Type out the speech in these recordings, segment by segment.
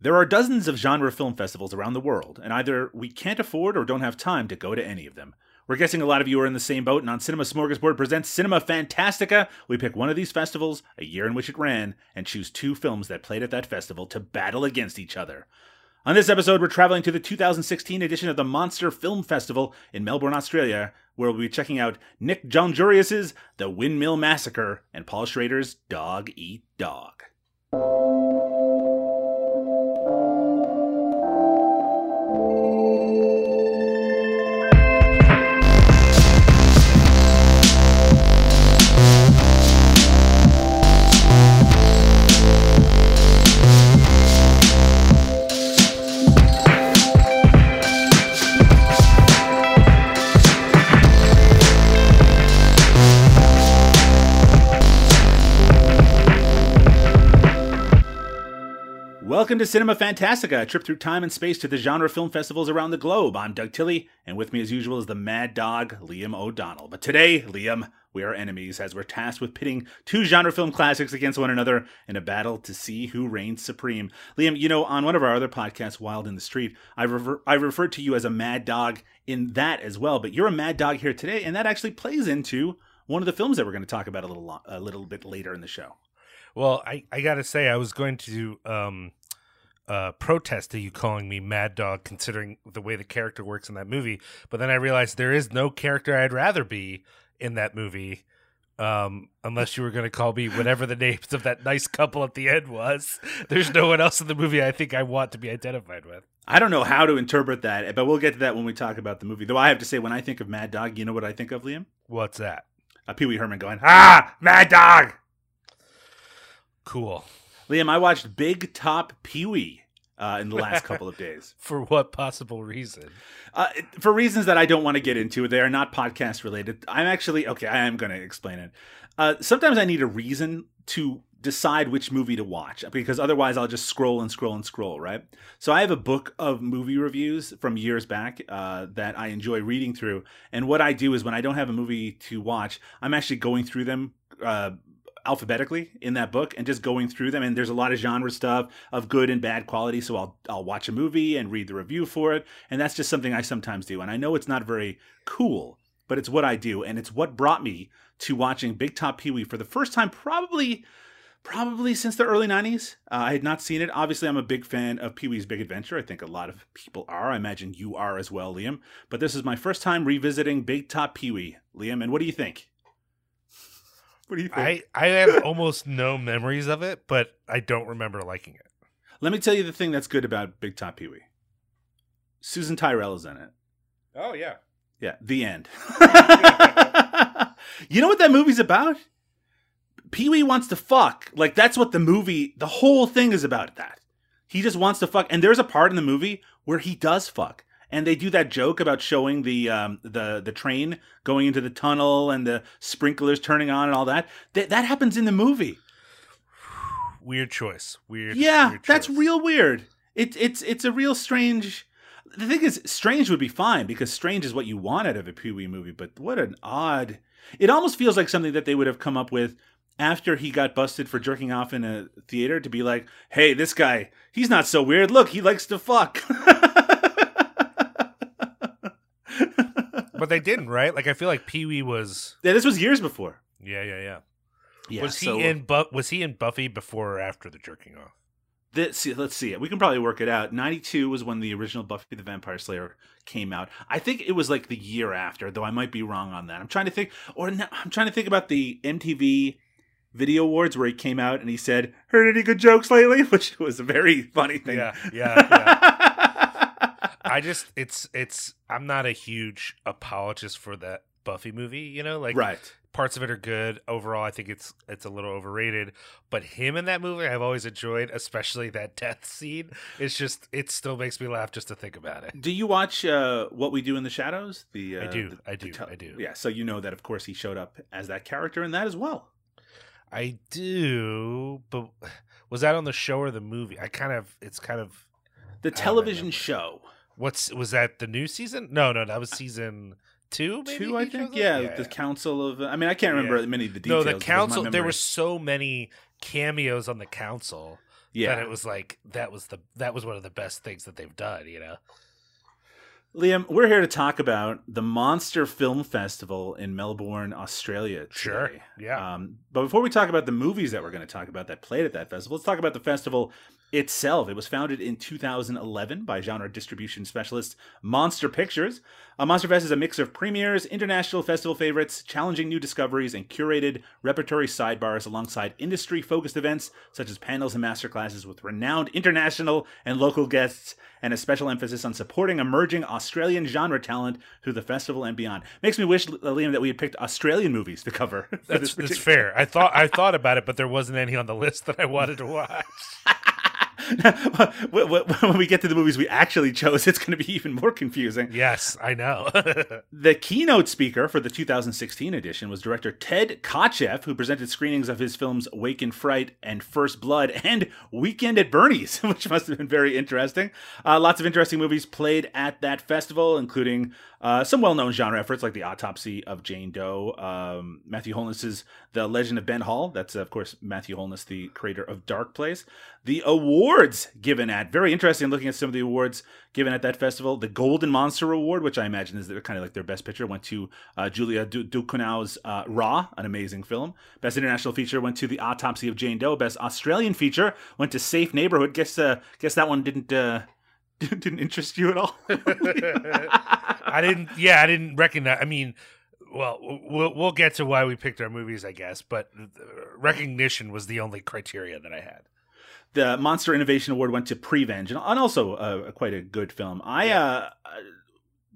There are dozens of genre film festivals around the world, and either we can't afford or don't have time to go to any of them. We're guessing a lot of you are in the same boat, and on Cinema Smorgasbord presents Cinema Fantastica, we pick one of these festivals, a year in which it ran, and choose two films that played at that festival to battle against each other. On this episode, we're traveling to the 2016 edition of the Monster Film Festival in Melbourne, Australia, where we'll be checking out Nick Jongerius's The Windmill Massacre and Paul Schrader's Dog Eat Dog. Welcome to Cinema Fantastica, a trip through time and space to the genre film festivals around the globe. I'm Doug Tilley, and with me as usual is the mad dog, Liam O'Donnell. But today, Liam, we are enemies as we're tasked with pitting two genre film classics against one another in a battle to see who reigns supreme. Liam, you know, on one of our other podcasts, Wild in the Street, I, refer- I referred to you as a mad dog in that as well, but you're a mad dog here today, and that actually plays into one of the films that we're going to talk about a little, lo- a little bit later in the show. Well, I, I gotta say, I was going to um, uh, protest to you calling me Mad Dog, considering the way the character works in that movie. But then I realized there is no character I'd rather be in that movie, um, unless you were going to call me whatever the names of that nice couple at the end was. There's no one else in the movie I think I want to be identified with. I don't know how to interpret that, but we'll get to that when we talk about the movie. Though I have to say, when I think of Mad Dog, you know what I think of, Liam? What's that? A Pee Wee Herman going, Ah, Mad Dog! Cool. Liam, I watched Big Top Pee Wee uh, in the last couple of days. For what possible reason? Uh, for reasons that I don't want to get into, they are not podcast related. I'm actually, okay, I am going to explain it. Uh, sometimes I need a reason to decide which movie to watch because otherwise I'll just scroll and scroll and scroll, right? So I have a book of movie reviews from years back uh, that I enjoy reading through. And what I do is when I don't have a movie to watch, I'm actually going through them uh, alphabetically in that book and just going through them. And there's a lot of genre stuff of good and bad quality. So I'll I'll watch a movie and read the review for it. And that's just something I sometimes do. And I know it's not very cool but it's what I do. And it's what brought me to watching Big Top Pee-wee for the first time probably probably since the early 90s uh, I had not seen it. Obviously I'm a big fan of Pee-wee's Big Adventure. I think a lot of people are. I imagine you are as well Liam. But this is my first time revisiting Big Top Pee-wee Liam and what do you think what do you think? I, I have almost no memories of it, but I don't remember liking it. Let me tell you the thing that's good about Big Top Pee Wee. Susan Tyrrell is in it. Oh yeah. Yeah, the end. you know what that movie's about? Pee Wee wants to fuck. Like that's what the movie, the whole thing is about. That he just wants to fuck, and there's a part in the movie where he does fuck, and they do that joke about showing the um, the the train going into the tunnel and the sprinklers turning on and all that. That that happens in the movie. Weird choice. Weird. Yeah, weird that's choice. real weird. It, it's it's a real strange. The thing is, strange would be fine because strange is what you want out of a Pee Wee movie. But what an odd! It almost feels like something that they would have come up with after he got busted for jerking off in a theater to be like, "Hey, this guy, he's not so weird. Look, he likes to fuck." But they didn't, right? Like I feel like Pee Wee was. yeah, this was years before. Yeah, yeah, yeah. Yeah, was he so- in? Bu- was he in Buffy before or after the jerking off? This, let's see it. We can probably work it out. 92 was when the original Buffy the Vampire Slayer came out. I think it was like the year after, though I might be wrong on that. I'm trying to think, or no, I'm trying to think about the MTV Video Awards where he came out and he said, "Heard any good jokes lately?" Which was a very funny thing. Yeah, yeah, yeah. I just it's it's I'm not a huge apologist for that Buffy movie, you know? Like right. parts of it are good. Overall, I think it's it's a little overrated. But him in that movie I've always enjoyed, especially that death scene. It's just it still makes me laugh just to think about it. Do you watch uh, What We Do in the Shadows? The uh, I do, the- I do, I do. Yeah, so you know that of course he showed up as that character in that as well. I do, but was that on the show or the movie? I kind of it's kind of The television show. What's was that the new season? No, no, that was season two. Maybe Two, I think. up? Yeah, the council of. I mean, I can't remember Yeah. many of the details. no, the council. There were so many cameos on the council. Yeah. that it was like that was the that was one of the best things that they've done. You know, Liam, we're here to talk about the Monster Film Festival in Melbourne, Australia. Today. Sure. Yeah. Um, but before we talk about the movies that we're going to talk about that played at that festival, let's talk about the festival itself. It was founded in 2011 by genre distribution specialist Monster Pictures. Uh, Monster Fest is a mix of premieres, international festival favorites, challenging new discoveries, and curated repertory sidebars alongside industry focused events such as panels and masterclasses with renowned international and local guests, and a special emphasis on supporting emerging Australian genre talent through the festival and beyond. Makes me wish, Liam, that we had picked Australian movies to cover. that's, that's fair. I thought I thought about it, but there wasn't any on the list that I wanted to watch. when we get to the movies we actually chose, it's going to be even more confusing. yes, I know. The keynote speaker for the 2016 edition was director Ted Kotcheff, who presented screenings of his films Wake in Fright and First Blood and Weekend at Bernie's, which must have been very interesting. Uh, lots of interesting movies played at that festival, including uh, some well known genre efforts like The Autopsy of Jane Doe, um, Matthew Holness's The Legend of Ben Hall. That's, of course, Matthew Holness, the creator of Dark Place. The awards given at, very interesting looking at some of the awards given at that festival. The Golden Monster Award, which I imagine is kind of like their best picture, went to uh, Julia du- Ducournau's uh, Raw, an amazing film. Best International Feature went to The Autopsy of Jane Doe. Best Australian Feature went to Safe Neighborhood. Guess uh, guess that one didn't uh, didn't interest you at all. I didn't. Yeah, I didn't recognize. I mean, well, we'll we'll get to why we picked our movies, I guess. But recognition was the only criteria that I had. The Monster Innovation Award went to Prevenge, and also uh, quite a good film. I uh, uh,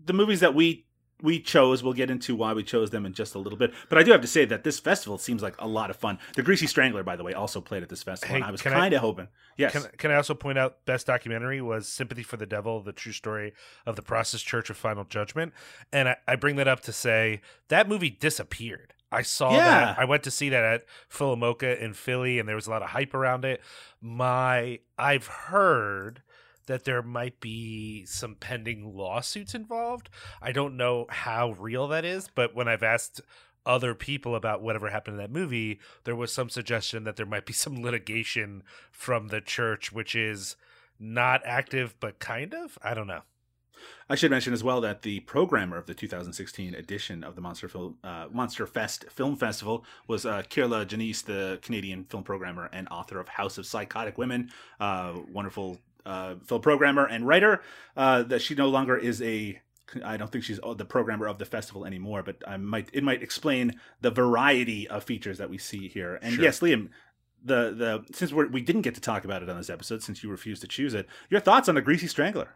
the movies that we we chose, we'll get into why we chose them in just a little bit. But I do have to say that this festival seems like a lot of fun. The Greasy Strangler, by the way, also played at this festival, Hey, and I was kind of hoping. Yes, Can Can I also point out best documentary was Sympathy for the Devil: The True Story of the Process Church of Final Judgment, and I, I bring that up to say that movie disappeared. I saw Yeah. that. I went to see that at PhilaMOCA in Philly, and there was a lot of hype around it. My I've heard that there might be some pending lawsuits involved. I don't know how real that is, but when I've asked other people about whatever happened in that movie, there was some suggestion that there might be some litigation from the church, which is not active, but kind of. I don't know. I should mention as well that the programmer of the 2016 edition of the Monster Film uh, Monster Fest Film Festival was uh, Kier-La Janisse, the Canadian film programmer and author of House of Psychotic Women, uh, wonderful uh, film programmer and writer. Uh, that she no longer is a I don't think she's the programmer of the festival anymore, but I might it might explain the variety of features that we see here. And Sure. yes, Liam, the the since we're, we didn't get to talk about it on this episode, since you refused to choose it, your thoughts on the Greasy Strangler?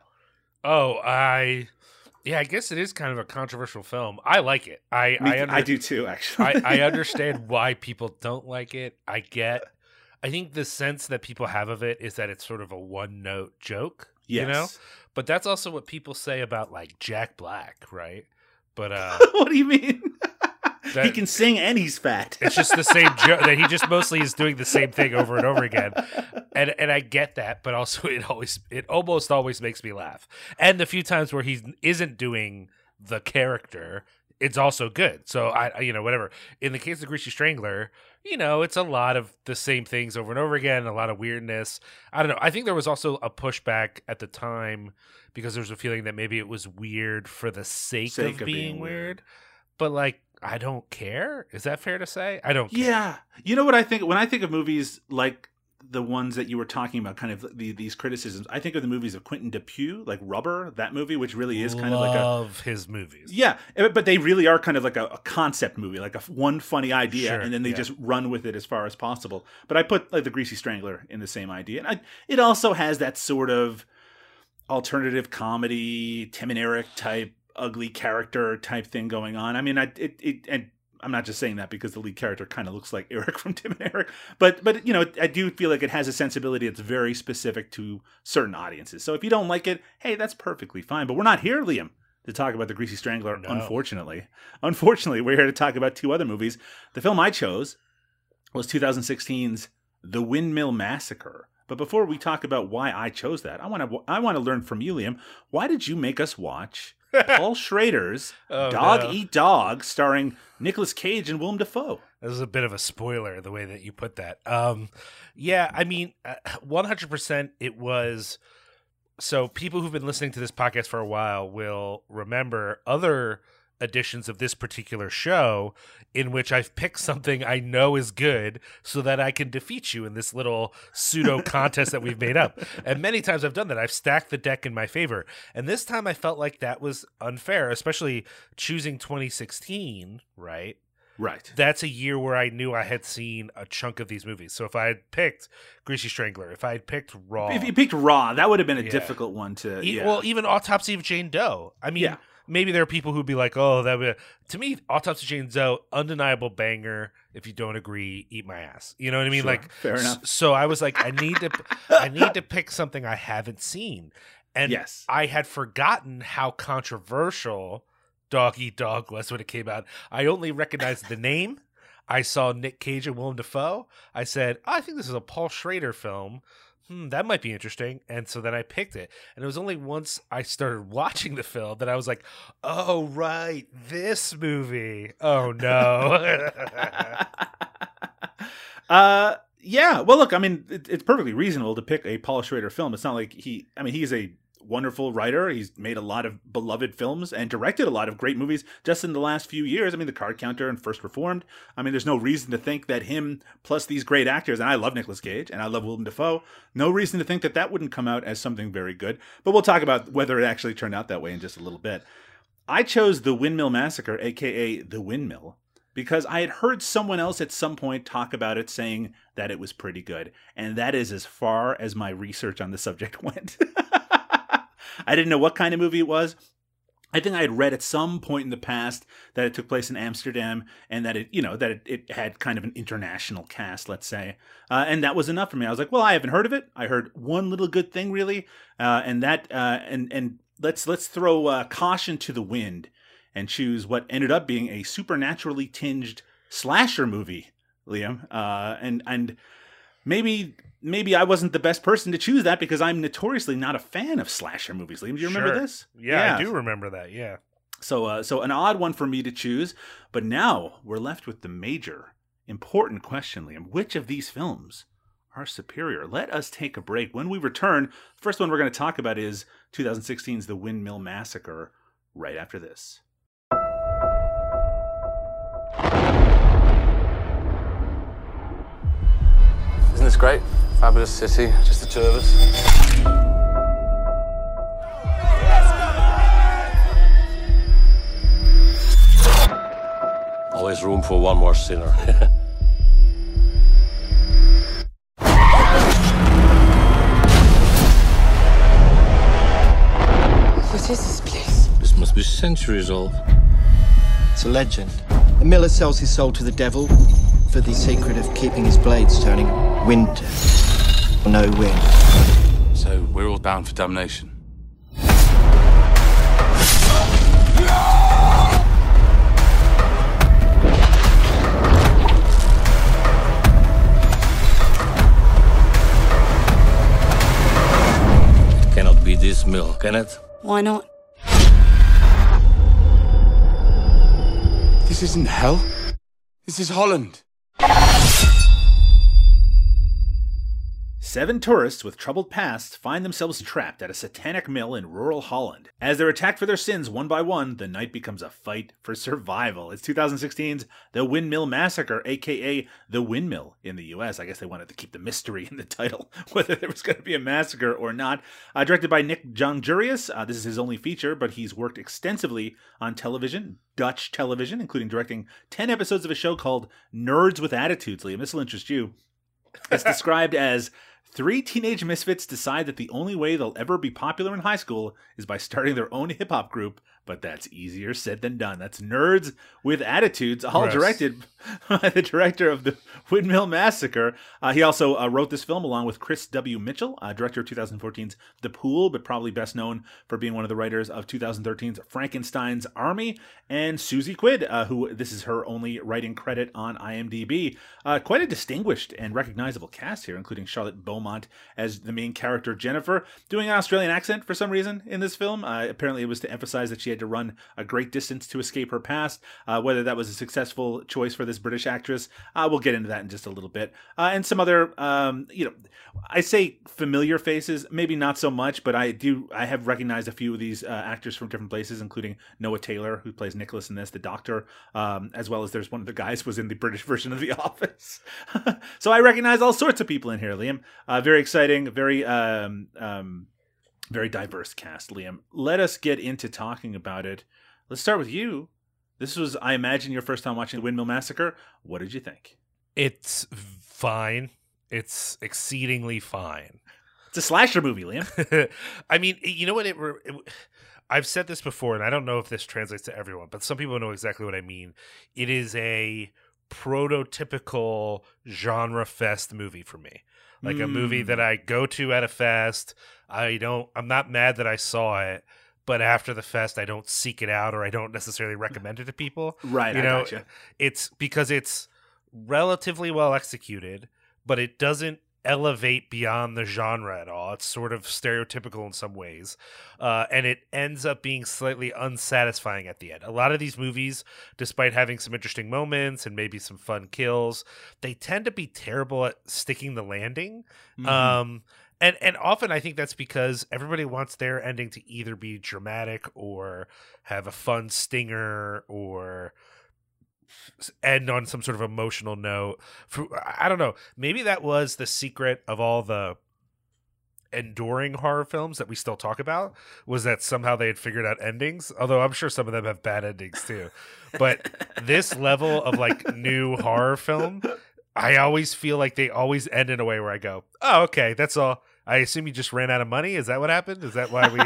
Oh, I. Yeah, I guess it is kind of a controversial film. I like it. I Me- I, under- I do too, actually. I, I understand why people don't like it. I get. I think the sense that people have of it is that it's sort of a one note joke. yes. You know, but that's also what people say about like Jack Black, right? But uh what do you mean? he can sing and he's fat. it's just the same joke that he just mostly is doing the same thing over and over again. And and I get that, but also it always it almost always makes me laugh. And the few times where he isn't doing the character, it's also good. So I I- you know whatever. In the case of Greasy Strangler, you know, it's a lot of the same things over and over again, a lot of weirdness. I don't know. I think there was also a pushback at the time because there was a feeling that maybe it was weird for the sake, Sake of, of being, being weird. weird. But like I don't care. Is that fair to say? I don't care. Yeah. You know what I think when I think of movies like the ones that you were talking about, kind of the, these criticisms, I think of the movies of Quentin Dupieux, like Rubber, that movie, which really is kind of like a love his movies. yeah, eh, but they really are kind of like a, a concept movie, like a one funny idea, Sure, and then they yeah. just run with it as far as possible. But I put like the Greasy Strangler in the same idea, and I, it also has that sort of alternative comedy, Tim and Eric type, ugly character type thing going on. I mean, I it, it and I'm not just saying that because the lead character kind of looks like Eric from Tim and Eric, but but you know, I do feel like it has a sensibility that's very specific to certain audiences. So if you don't like it, hey, that's perfectly fine. But we're not here, Liam, to talk about the Greasy Strangler. No. Unfortunately, unfortunately, we're here to talk about two other movies. The film I chose was 2016's The Windmill Massacre. But before we talk about why I chose that, I want to I want to learn from you, Liam. Why did you make us watch Paul Schrader's Oh, Dog no. Eat Dog, starring Nicolas Cage and Willem Dafoe. This is a bit of a spoiler the way that you put that. Um, yeah, I mean, one hundred percent. It was. So people who've been listening to this podcast for a while will remember other editions of this particular show in which I've picked something I know is good so that I can defeat you in this little pseudo contest that we've made up. And many times I've done that. I've stacked the deck in my favor. And this time I felt like that was unfair, especially choosing 2016, right? Right. that's a year where I knew I had seen a chunk of these movies. So if I had picked Greasy Strangler, if I had picked Raw, If you picked Raw, that would have been a Yeah. difficult one to. e- yeah. well, even Autopsy of Jane Doe. I mean, Yeah. Maybe there are people who'd be like, "Oh, that would." To me, Autopsy Jane Doe, undeniable banger. If you don't agree, eat my ass. You know what I mean? Sure. Like, Fair enough. So I was like, I need to, I need to pick something I haven't seen, and yes. I had forgotten how controversial Dog Eat Dog was when it came out. I only recognized the name. I saw Nick Cage and Willem Dafoe. I said, oh, I think this is a Paul Schrader film. Hmm, that might be interesting. And so then I picked it. And it was only once I started watching the film that I was like, oh, right, this movie. Oh, no. uh, yeah. Well, look, I mean, it, it's perfectly reasonable to pick a Paul Schrader film. It's not like he. I mean, he's a wonderful writer. He's made a lot of beloved films and directed a lot of great movies just in the last few years. I mean, The Card Counter and First Reformed. I mean, there's no reason to think that him plus these great actors, and I love Nicolas Cage and I love Willem Dafoe, no reason to think that that wouldn't come out as something very good. But we'll talk about whether it actually turned out that way in just a little bit. I chose The Windmill Massacre, aka The Windmill, because I had heard someone else at some point talk about it saying that it was pretty good. And that is as far as my research on the subject went. I didn't know what kind of movie it was. I think I had read at some point in the past that it took place in Amsterdam and that it, you know, that it, it had kind of an international cast, let's say. Uh, and that was enough for me. I was like, well, I haven't heard of it. I heard one little good thing, really. Uh, and that, uh, and, and let's, let's throw uh, caution to the wind and choose what ended up being a supernaturally tinged slasher movie, Liam. Uh, and, and, maybe maybe I wasn't the best person to choose that because I'm notoriously not a fan of slasher movies. Liam, do you remember Sure. this? yeah, I do remember that. Yeah. So uh, so an odd one for me to choose, but now we're left with the major important question, Liam. Which of these films are superior? Let us take a break. When we return, first one we're going to talk about is 2016's The Windmill Massacre right after this. Isn't this great? Fabulous city, just the two of us. Always room for one more sinner. What is this place? this must be centuries old. It's a legend. A miller sells his soul to the devil for the secret of keeping his blades turning winter. No wind. So we're all bound for damnation. It Cannot be this mill, can it? Why not? This isn't hell. This is Holland. Seven tourists with troubled pasts find themselves trapped at a satanic mill in rural Holland. As they're attacked for their sins one by one, the night becomes a fight for survival. It's 2016's The Windmill Massacre, aka The Windmill in the US. I guess they wanted to keep the mystery in the title, whether there was going to be a massacre or not. Uh, directed by Nick Jongerius. Uh, this is his only feature, but he's worked extensively on television, Dutch television, including directing 10 episodes of a show called Nerds with Attitudes, Liam. This will interest you. It's described as three teenage misfits decide that the only way they'll ever be popular in high school is by starting their own hip hop group, but that's easier said than done. That's Nerds with Attitudes, all Gross. directed by the director of the Windmill Massacre. Uh, he also uh, wrote this film along with Chris W. Mitchell, uh, director of 2014's The Pool, but probably best known for being one of the writers of 2013's Frankenstein's Army, and Susie Quid, uh, who this is her only writing credit on IMDb. Uh, quite a distinguished and recognizable cast here, including Charlotte Beaumont as the main character Jennifer, doing an Australian accent for some reason in this film. Uh, apparently, it was to emphasize that she had to run a great distance to escape her past. Uh, whether that was a successful choice for this British actress, uh, we'll get into that in just a little bit. Uh, and some other, um, you know, I say familiar faces, maybe not so much, but I do. I have recognized a few of these uh, actors from different places, including Noah Taylor, who plays Nicholas in this, the Doctor, um, as well as there's one of the guys was in the British version of The Office. so I recognize all sorts of people in here, Liam. Uh, very exciting, very um, um, very diverse cast, Liam. Let us get into talking about it. Let's start with you. This was, I imagine, your first time watching the Windmill Massacre. What did you think? It's fine. It's exceedingly fine. It's a slasher movie, Liam. I mean, you know what? It, it, I've said this before, and I don't know if this translates to everyone, but some people know exactly what I mean. It is a prototypical genre fest movie for me like mm. a movie that Hmm. I go to at a fest. I don't. I'm not mad that I saw it, but after the fest, I don't seek it out or I don't necessarily recommend it to people. Right, You I know, gotcha. it's because it's relatively well executed, but it doesn't elevate beyond the genre at all. It's sort of stereotypical in some ways, uh, and it ends up being slightly unsatisfying at the end. A lot of these movies, despite having some interesting moments and maybe some fun kills, they tend to be terrible at sticking the landing. Mhm. Um, and and often I think that's because everybody wants their ending to either be dramatic or have a fun stinger or end on some sort of emotional note. For, I don't know. Maybe that was the secret of all the enduring horror films that we still talk about was that somehow they had figured out endings although i'm sure some of them have bad endings too but this level of like new horror film i always feel like they always end in a way where i go oh okay that's all i assume you just ran out of money is that what happened is that why we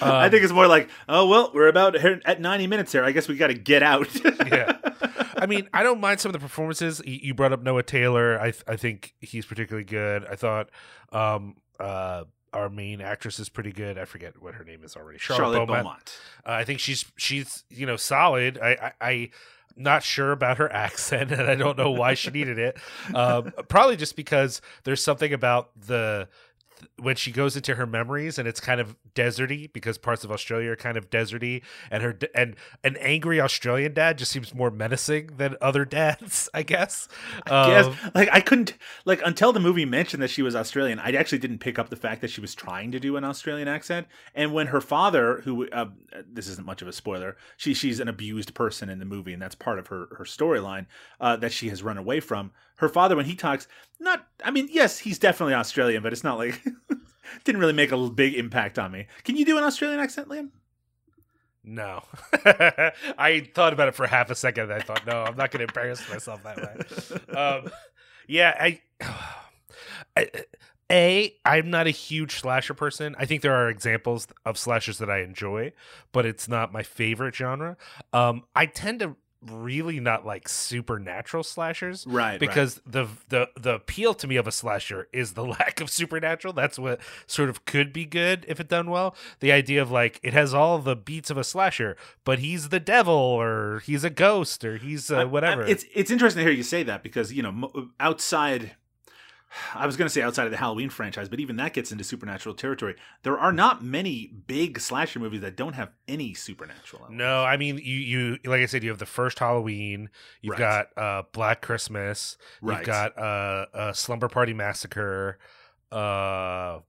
I Um, think it's more like, oh well, we're about at ninety minutes here. I guess we got to get out. yeah. I mean, I don't mind some of the performances. You you brought up Noah Taylor. I th- I think he's particularly good. I thought um uh our main actress is pretty good. I forget what her name is already. Charlotte, Charlotte Beaumont. Beaumont. Uh, I think she's she's you know solid. I I. I not sure about her accent, and I don't know why she needed it. Um, probably just because there's something about the when she goes into her memories and it's kind of deserty because parts of Australia are kind of deserty and her and an angry Australian dad just seems more menacing than other dads I guess Yes, Um, like I couldn't like until the movie mentioned that she was Australian. I actually didn't pick up the fact that she was trying to do an Australian accent. And when her father, who uh, this isn't much of a spoiler, she she's an abused person in the movie, and that's part of her her storyline uh, that she has run away from. Her father, when he talks, not I mean, yes, he's definitely Australian, but it's not like didn't really make a big impact on me. Can you do an Australian accent, Liam? no I thought about it for half a second I thought no I'm not going to embarrass myself that way um, yeah, I, I, a I'm not a huge slasher person. I think there are examples of slashers that I enjoy, but it's not my favorite genre. Um, I tend to really not like supernatural slashers Right, because the the the appeal to me of a slasher is the lack of supernatural. That's what sort of could be good if it done well. The idea of like it has all the beats of a slasher but he's the devil or he's a ghost or he's uh, I- I- whatever. it's it's interesting to hear you say that because you know outside. I was going to say outside of the Halloween franchise, but even that gets into supernatural territory. There are not many big slasher movies that don't have any supernatural. elements. No, I mean you you like I said, you have the first Halloween, you've Right. got uh Black Christmas, Right. you've got uh, uh Slumber Party Massacre, uh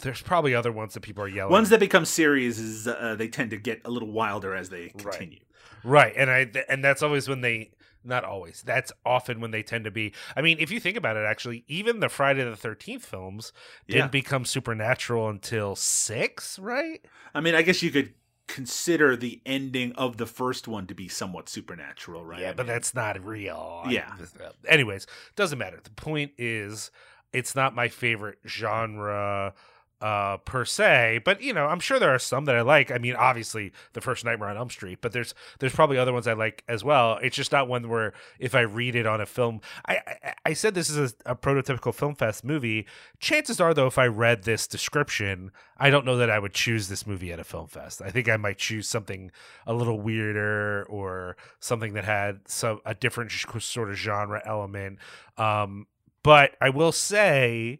there's probably other ones that people are yelling. Ones that become series is uh, they tend to get a little wilder as they continue. Right, and I and that's always when they not always. That's often when they tend to be. I mean, if you think about it, actually, even the Friday the Thirteenth films didn't Yeah. become supernatural until six, right? I mean, I guess you could consider the ending of the first one to be somewhat supernatural, right? Yeah, I but that's not real. Yeah. Uh, anyways, doesn't matter. The point is, it's not my favorite genre uh per se but you know i'm sure there are some that i like. I mean obviously the first nightmare on elm street but there's there's probably other ones i like as well. It's just not one where if i read it on a film i i, I said this is a, a prototypical film fest movie. Chances are though if i read this description i don't know that i would choose this movie at a film fest. I think i might choose something a little weirder or something that had some a different sort of genre element. Um but i will say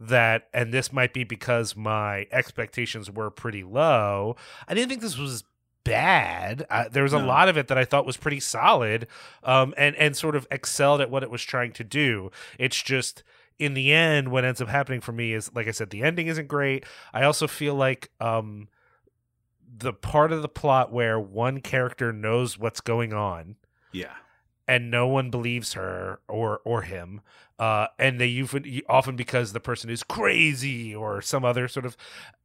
that, and this might be because my expectations were pretty low. I didn't think this was bad. Uh, there was a No. lot of it that I thought was pretty solid, um, and and sort of excelled at what it was trying to do. It's just in the end, what ends up happening for me is, like I said, the ending isn't great. I also feel like um, the part of the plot where one character knows what's going on Yeah. And no one believes her or or him uh and they often often because the person is crazy or some other sort of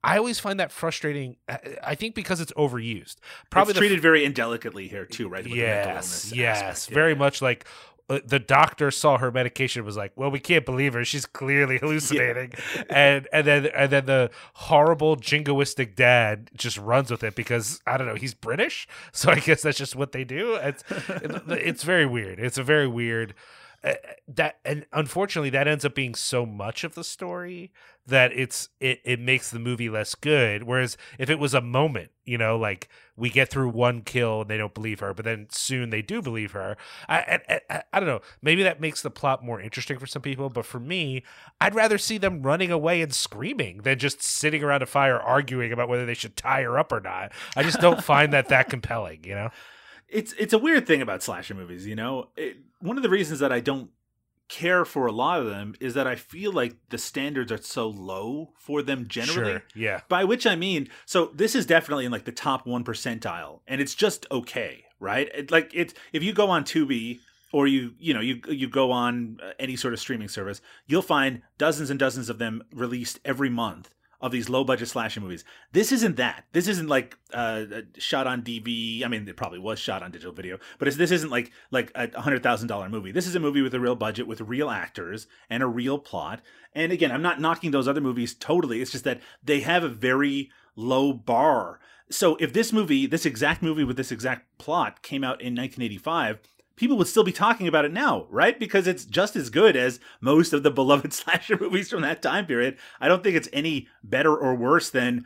i always find that frustrating i I think because it's overused probably it's treated very indelicately here too, right? with yes yes. Yeah, very much like uh, the doctor saw her medication was like well we can't believe her. She's clearly hallucinating. And and then and then the horrible jingoistic dad just runs with it because i don't know he's british? So i guess that's just what they do. It's it's very weird. It's a very weird uh, that and unfortunately that ends up being so much of the story that it's it, it makes the movie less good. Whereas if it was a moment you know like we get through one kill and they don't believe her but then soon they do believe her I, I, I, I don't know. Maybe that makes the plot more interesting for some people but for me i'd rather see them running away and screaming than just sitting around a fire arguing about whether they should tie her up or not. I just don't find that that compelling you know it's it's a weird thing about slasher movies, you know. It, one of the reasons that I don't care for a lot of them is that I feel like the standards are so low for them generally. sure yeah By which I mean, so this is definitely in like the top one percentile, and it's just okay, right? It, like it's if you go on Tubi or you you know you you go on uh, any sort of streaming service, you'll find dozens and dozens of them released every month of these low budget slasher movies. This isn't that. This isn't like uh, shot on DV. I mean, it probably was shot on digital video, but this isn't like like a hundred thousand dollar movie. This is a movie with a real budget, with real actors and a real plot. And again, I'm not knocking those other movies totally. It's just that they have a very low bar. So if this movie, this exact movie with this exact plot, came out in 1985 people would still be talking about it now, right? Because it's just as good as most of the beloved slasher movies from that time period. I don't think it's any better or worse than,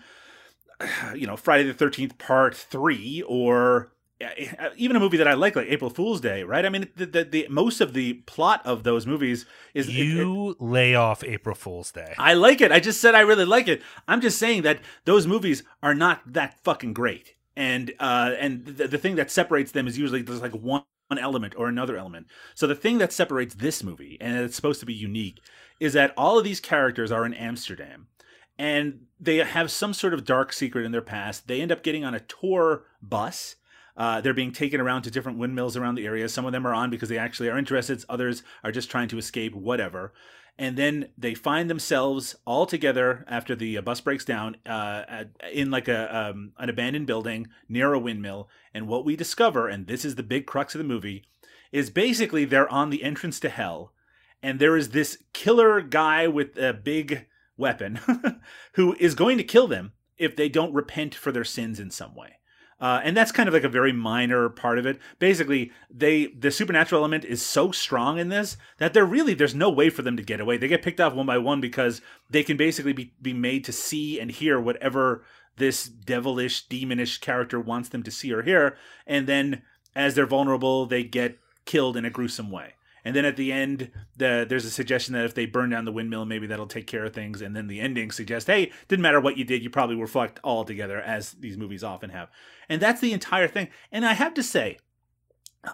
you know, Friday the 13th Part 3 or uh, even a movie that I like, like April Fool's Day, right? I mean, the, the, the most of the plot of those movies is it- it- you lay off april fool's day I like it. I just said I really like it. I'm just saying that those movies are not that fucking great. And uh, and the, the thing that separates them is usually there's like one, one element or another element. So the thing that separates this movie, and it's supposed to be unique, is that all of these characters are in Amsterdam, and they have some sort of dark secret in their past. They end up getting on a tour bus. Uh, they're being taken around to different windmills around the area. Some of them are on because they actually are interested. Others are just trying to escape, whatever and then they find themselves all together after the uh, bus breaks down uh, in like a um, an abandoned building near a windmill. And what we discover, and this is the big crux of the movie, is basically they're on the entrance to hell, and there is this killer guy with a big weapon who is going to kill them if they don't repent for their sins in some way. Uh, and that's kind of like a very minor part of it. Basically, they the supernatural element is so strong in this that they're really there's no way for them to get away. They get picked off one by one because they can basically be, be made to see and hear whatever this devilish, demonish character wants them to see or hear. And then as they're vulnerable, they get killed in a gruesome way. And then at the end, the, there's a suggestion that if they burn down the windmill, maybe that'll take care of things. And then the ending suggests, hey, didn't matter what you did, you probably were fucked all together, as these movies often have. And that's the entire thing. And I have to say,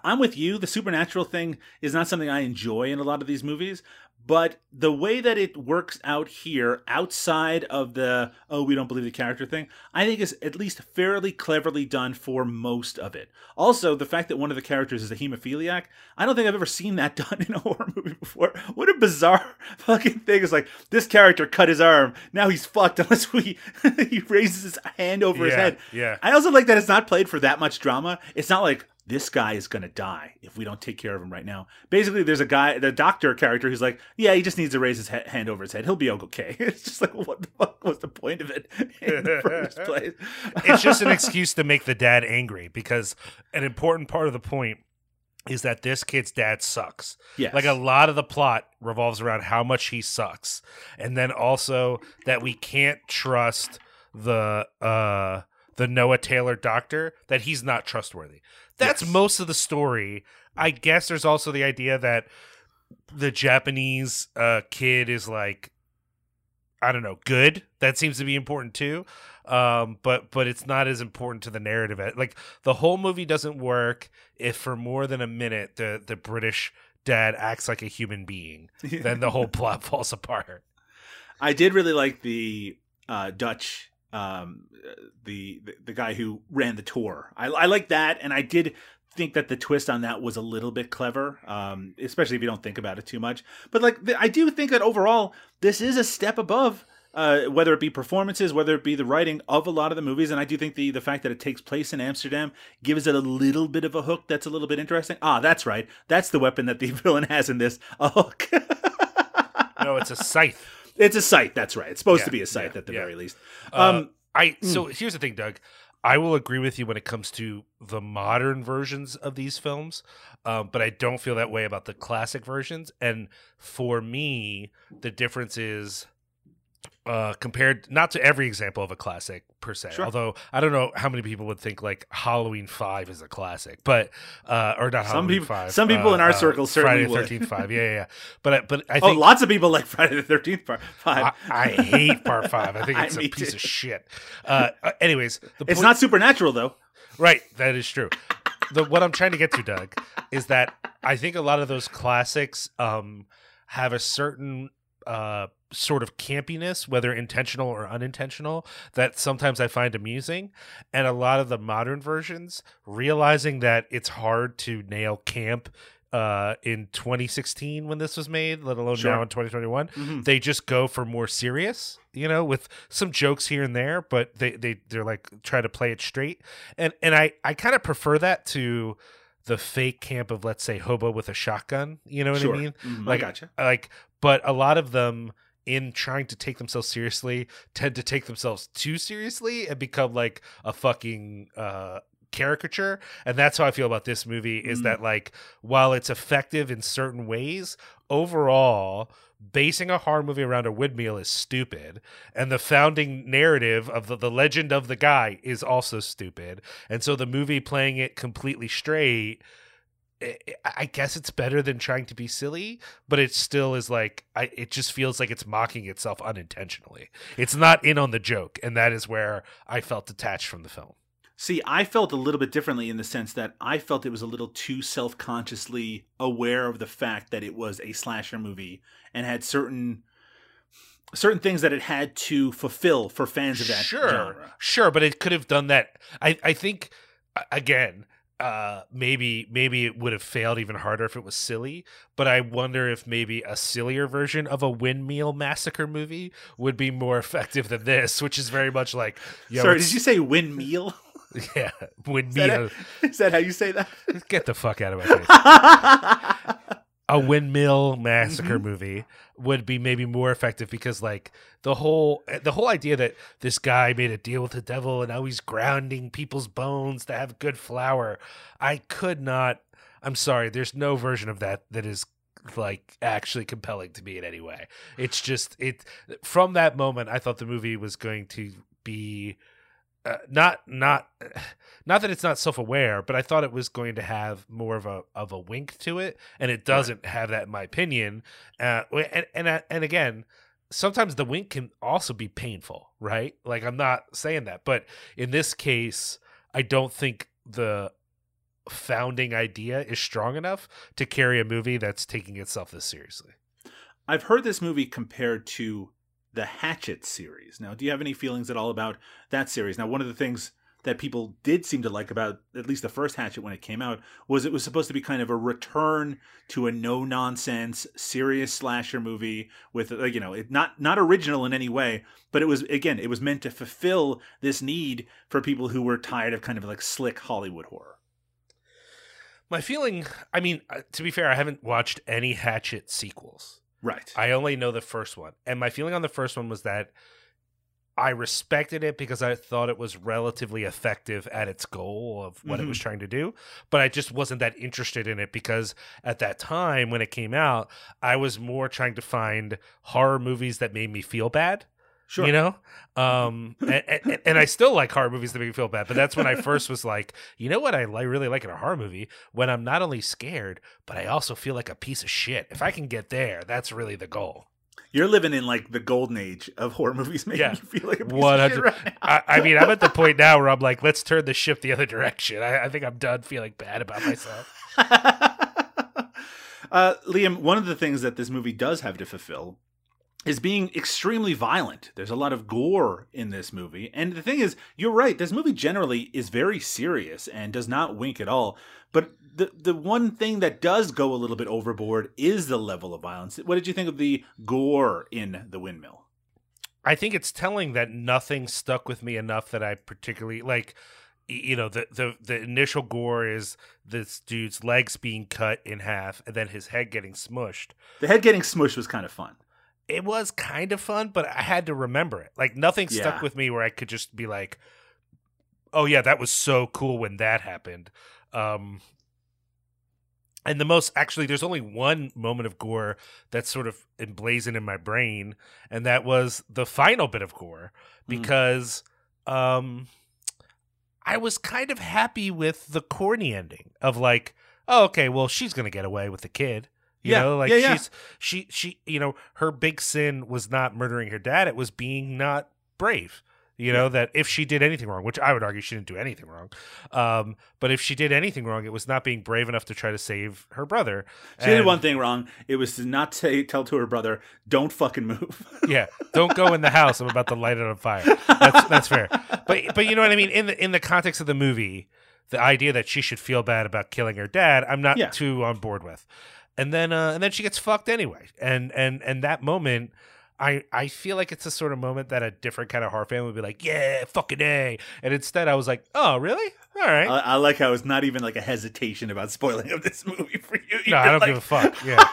I'm with you. The supernatural thing is not something I enjoy in a lot of these movies, but the way that it works out here, outside of the oh we don't believe the character thing, I think is at least fairly cleverly done for most of it. Also, the fact that one of the characters is a hemophiliac, I don't think I've ever seen that done in a horror movie before. What a bizarre fucking thing! It's like this character cut his arm, now he's fucked unless we he raises his hand over his Yeah, head. yeah. I also like that it's not played for that much drama. It's not like this guy is gonna die if we don't take care of him right now. Basically, there's a guy, the doctor character, who's like, yeah, he just needs to raise his he- hand over his head. He'll be okay. It's just like, what the fuck was the point of it in the first place? it's just an excuse to make the dad angry because an important part of the point is that this kid's dad sucks. Yes. Like a lot of the plot revolves around how much he sucks. And then also that we can't trust the uh the Noah Taylor doctor that he's not trustworthy. That's Yes. most of the story. I guess there's also the idea that the Japanese uh kid is like I don't know, good. That seems to be important too. Um, but but it's not as important to the narrative. Like the whole movie doesn't work if for more than a minute the the British dad acts like a human being. then the whole plot falls apart. I did really like the uh, Dutch, um, the, the the guy who ran the tour. I, I like that, and I did think that the twist on that was a little bit clever, um, especially if you don't think about it too much. But like, I do think that overall, this is a step above. Uh, whether it be performances, whether it be the writing of a lot of the movies, and I do think the the fact that it takes place in Amsterdam gives it a little bit of a hook that's a little bit interesting. Ah, that's right, that's the weapon that the villain has in this, a hook. no, it's a scythe. It's a site. That's right. It's supposed Yeah, to be a site yeah, at the yeah. very least. Uh, Um, I so here's the thing, Doug. I will agree with you when it comes to the modern versions of these films, um, but I don't feel that way about the classic versions. And for me, the difference is uh, compared not to every example of a classic per se. Sure. Although I don't know how many people would think like Halloween Five is a classic, but uh, or not Some Halloween people- Five. some people uh, in our uh, circle certainly Friday the. Thirteenth Five. Yeah, yeah, yeah. But I- but I oh, think lots of people like Friday the Thirteenth Part Five. I hate Part Five. I think it's a piece too. of shit. Uh, uh, anyways, the it's point- not supernatural though. Right, that is true. The what I'm trying to get to, Doug, is that I think a lot of those classics um, have a certain uh, sort of campiness, whether intentional or unintentional, that sometimes I find amusing. And a lot of the modern versions, realizing that it's hard to nail camp uh, in 2016 when this was made, let alone Sure. now in 2021, Mhm. they just go for more serious, you know, with some jokes here and there, but they they they're like try to play it straight. And and I I kind of prefer that to the fake camp of let's say hobo with a shotgun, you know what Sure. I mean? Mhm, I gotcha. like but a lot of them in trying to take themselves seriously tend to take themselves too seriously and become like a fucking uh caricature. And that's how i feel about this movie is Mm. that like while it's effective in certain ways overall basing a horror movie around a windmill is stupid. And the founding narrative of the, the legend of the guy is also stupid. And so the movie playing it completely straight I- I guess it's better than trying to be silly, but it still is like I it just feels like it's mocking itself unintentionally. It's not in on the joke, and that is where I felt detached from the film. See, I felt a little bit differently in the sense that I felt it was a little too self consciously aware of the fact that it was a slasher movie and had certain certain things that it had to fulfill for fans of that sure, genre. sure, but it could have done that. I I think again. Uh, maybe maybe it would have failed even harder if it was silly. But I wonder if maybe a sillier version of a windmill massacre movie would be more effective than this, which is very much like, yo, Sorry, it's- did you say windmill? Yeah, Is that, windmill. is that how you say that? Get the fuck out of my face. A windmill massacre Mm-hmm. movie would be maybe more effective because like the whole the whole idea that this guy made a deal with the devil and now he's grounding people's bones to have good flour i could not i'm sorry there's no version of that that is like actually compelling to me in any way it's just it from that moment i thought the movie was going to be uh, not not not that it's not self-aware but i thought it was going to have more of a of a wink to it and it doesn't have that in my opinion. Uh and and uh, and again sometimes the wink can also be painful right? Like i'm not saying that but in this case i don't think the founding idea is strong enough to carry a movie that's taking itself this seriously. I've heard this movie compared to the Hatchet series. Now, do you have any feelings at all about that series? Now, one of the things that people did seem to like about at least the first Hatchet when it came out was it was supposed to be kind of a return to a no nonsense serious slasher movie with uh, you know it not not original in any way but it was again it was meant to fulfill this need for people who were tired of kind of like slick Hollywood horror. my feeling i mean uh, to be fair i haven't watched any hatchet sequels Right. I only know the first one. And my feeling on the first one was that I respected it because I thought it was relatively effective at its goal of what it was mm-hmm. trying to do. But I just wasn't that interested in it because at that time when it came out, I was more trying to find horror movies that made me feel bad. Sure. You know? Um and, and, and I still like horror movies that make me feel bad, but that's when I first was like, you know what I li- really like in a horror movie? When I'm not only scared, but I also feel like a piece of shit. If I can get there, that's really the goal. You're living in like the golden age of horror movies, making Yeah. you feel like a piece One of shit hundred. right now. I, I mean, I'm at the point now where I'm like, let's turn the ship the other direction. I, I think I'm done feeling bad about myself. uh, Liam, one of the things that this movie does have to fulfill is being extremely violent. There's a lot of gore in this movie. And the thing is, you're right, this movie generally is very serious and does not wink at all. But the the one thing that does go a little bit overboard is the level of violence. What did you think of the gore in The Windmill? I think it's telling that nothing stuck with me enough that I particularly like. You know, the the the initial gore is this dude's legs being cut in half and then his head getting smushed. The head getting smushed was kind of fun. It was kind of fun, but I had to remember it. Like nothing stuck with me where I could just be like, "Oh yeah, that was so cool when that happened." Um, and the most actually, there's only one moment of gore that's sort of emblazoned in my brain, and that was the final bit of gore Mhm. because um, I was kind of happy with the corny ending of like, oh, okay, well, she's gonna get away with the kid. You Yeah, know, like yeah, yeah. she's she she you know, her big sin was not murdering her dad, it was being not brave. You know, that if she did anything wrong, which I would argue she didn't do anything wrong. Um, but if she did anything wrong, it was not being brave enough to try to save her brother. She did one thing wrong. It was to not say, tell to her brother, "Don't fucking move." yeah don't go in the house i'm about to light it on fire that's that's fair but but you know what i mean in the in the context of the movie the idea that she should feel bad about killing her dad i'm not Yeah. too on board with and then uh and then she gets fucked anyway and and and that moment I, I feel like it's a sort of moment that a different kind of horror fan would be like, yeah, fucking A. And instead I was like, oh, really? All right. I, I like how it's not even like a hesitation about spoiling of this movie for you. no, I don't like- give a fuck. Yeah.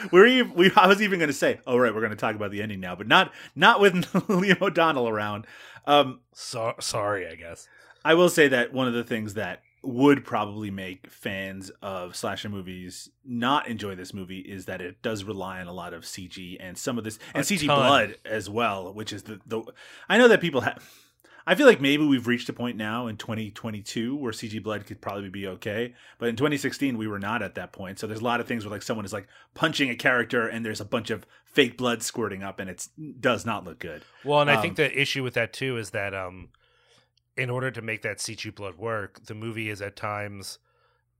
we're even, we, I was even going to say, oh right, we're going to talk about the ending now, but not not with Liam O'Donnell around. Um, so, sorry, I guess. I will say that one of the things that would probably make fans of slasher movies not enjoy this movie is that it does rely on a lot of CG and some of this and A CG ton. blood as well, which is the the. I know that people have. I feel like maybe we've reached a point now in 2022 where CG blood could probably be okay, but in 2016 we were not at that point. So there's a lot of things where like someone is like punching a character and there's a bunch of fake blood squirting up and it does not look good. Well, and I Um, think the issue with that too is that um, in order to make that CG blood work, the movie is at times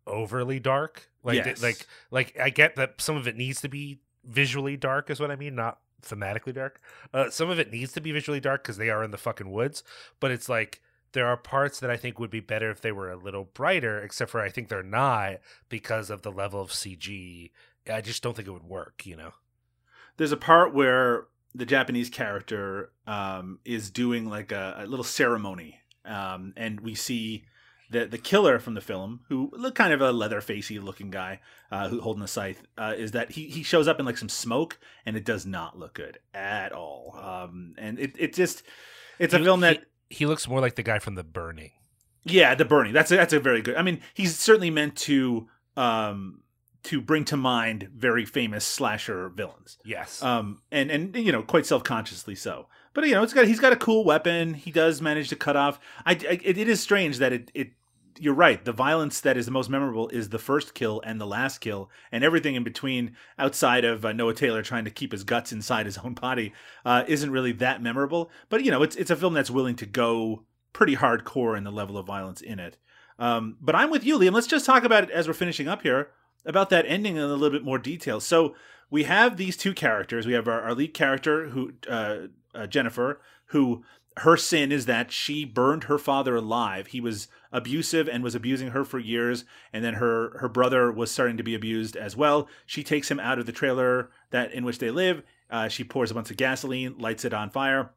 overly dark. Like, Yes. like, like I get that some of it needs to be visually dark, is what I mean, not thematically dark. Uh, some of it needs to be visually dark because they are in the fucking woods, but it's like there are parts that I think would be better if they were a little brighter, except for I think they're not because of the level of CG. I just don't think it would work, you know. there's a part where the Japanese character um, is doing like a, a little ceremony, um, and we see the the killer from the film, who look kind of a leather facey looking guy, uh, who holding a scythe, uh, is that he he shows up in like some smoke, and it does not look good at all. Um, and it it just it's a film that. he, he looks more like the guy from The Burning. Yeah, the burning. That's a, that's a very good. I mean, he's certainly meant to um to bring to mind very famous slasher villains. Yes. Um and and you know, quite self-consciously so. But you know, it's got he's got a cool weapon. He does manage to cut off. I, I it, it is strange that it it you're right. The violence that is the most memorable is the first kill and the last kill, and everything in between, outside of uh, Noah Taylor trying to keep his guts inside his own body, uh, isn't really that memorable. But you know, it's it's a film that's willing to go pretty hardcore in the level of violence in it. Um, but I'm with you, Liam. Let's just talk about it as we're finishing up here about that ending in a little bit more detail. So we have these two characters. We have our, our lead character, who uh, uh, Jennifer, who her sin is that she burned her father alive. He was abusive and was abusing her for years, and then her her brother was starting to be abused as well. She takes him out of the trailer that in which they live. Uh, she pours a bunch of gasoline, lights it on fire,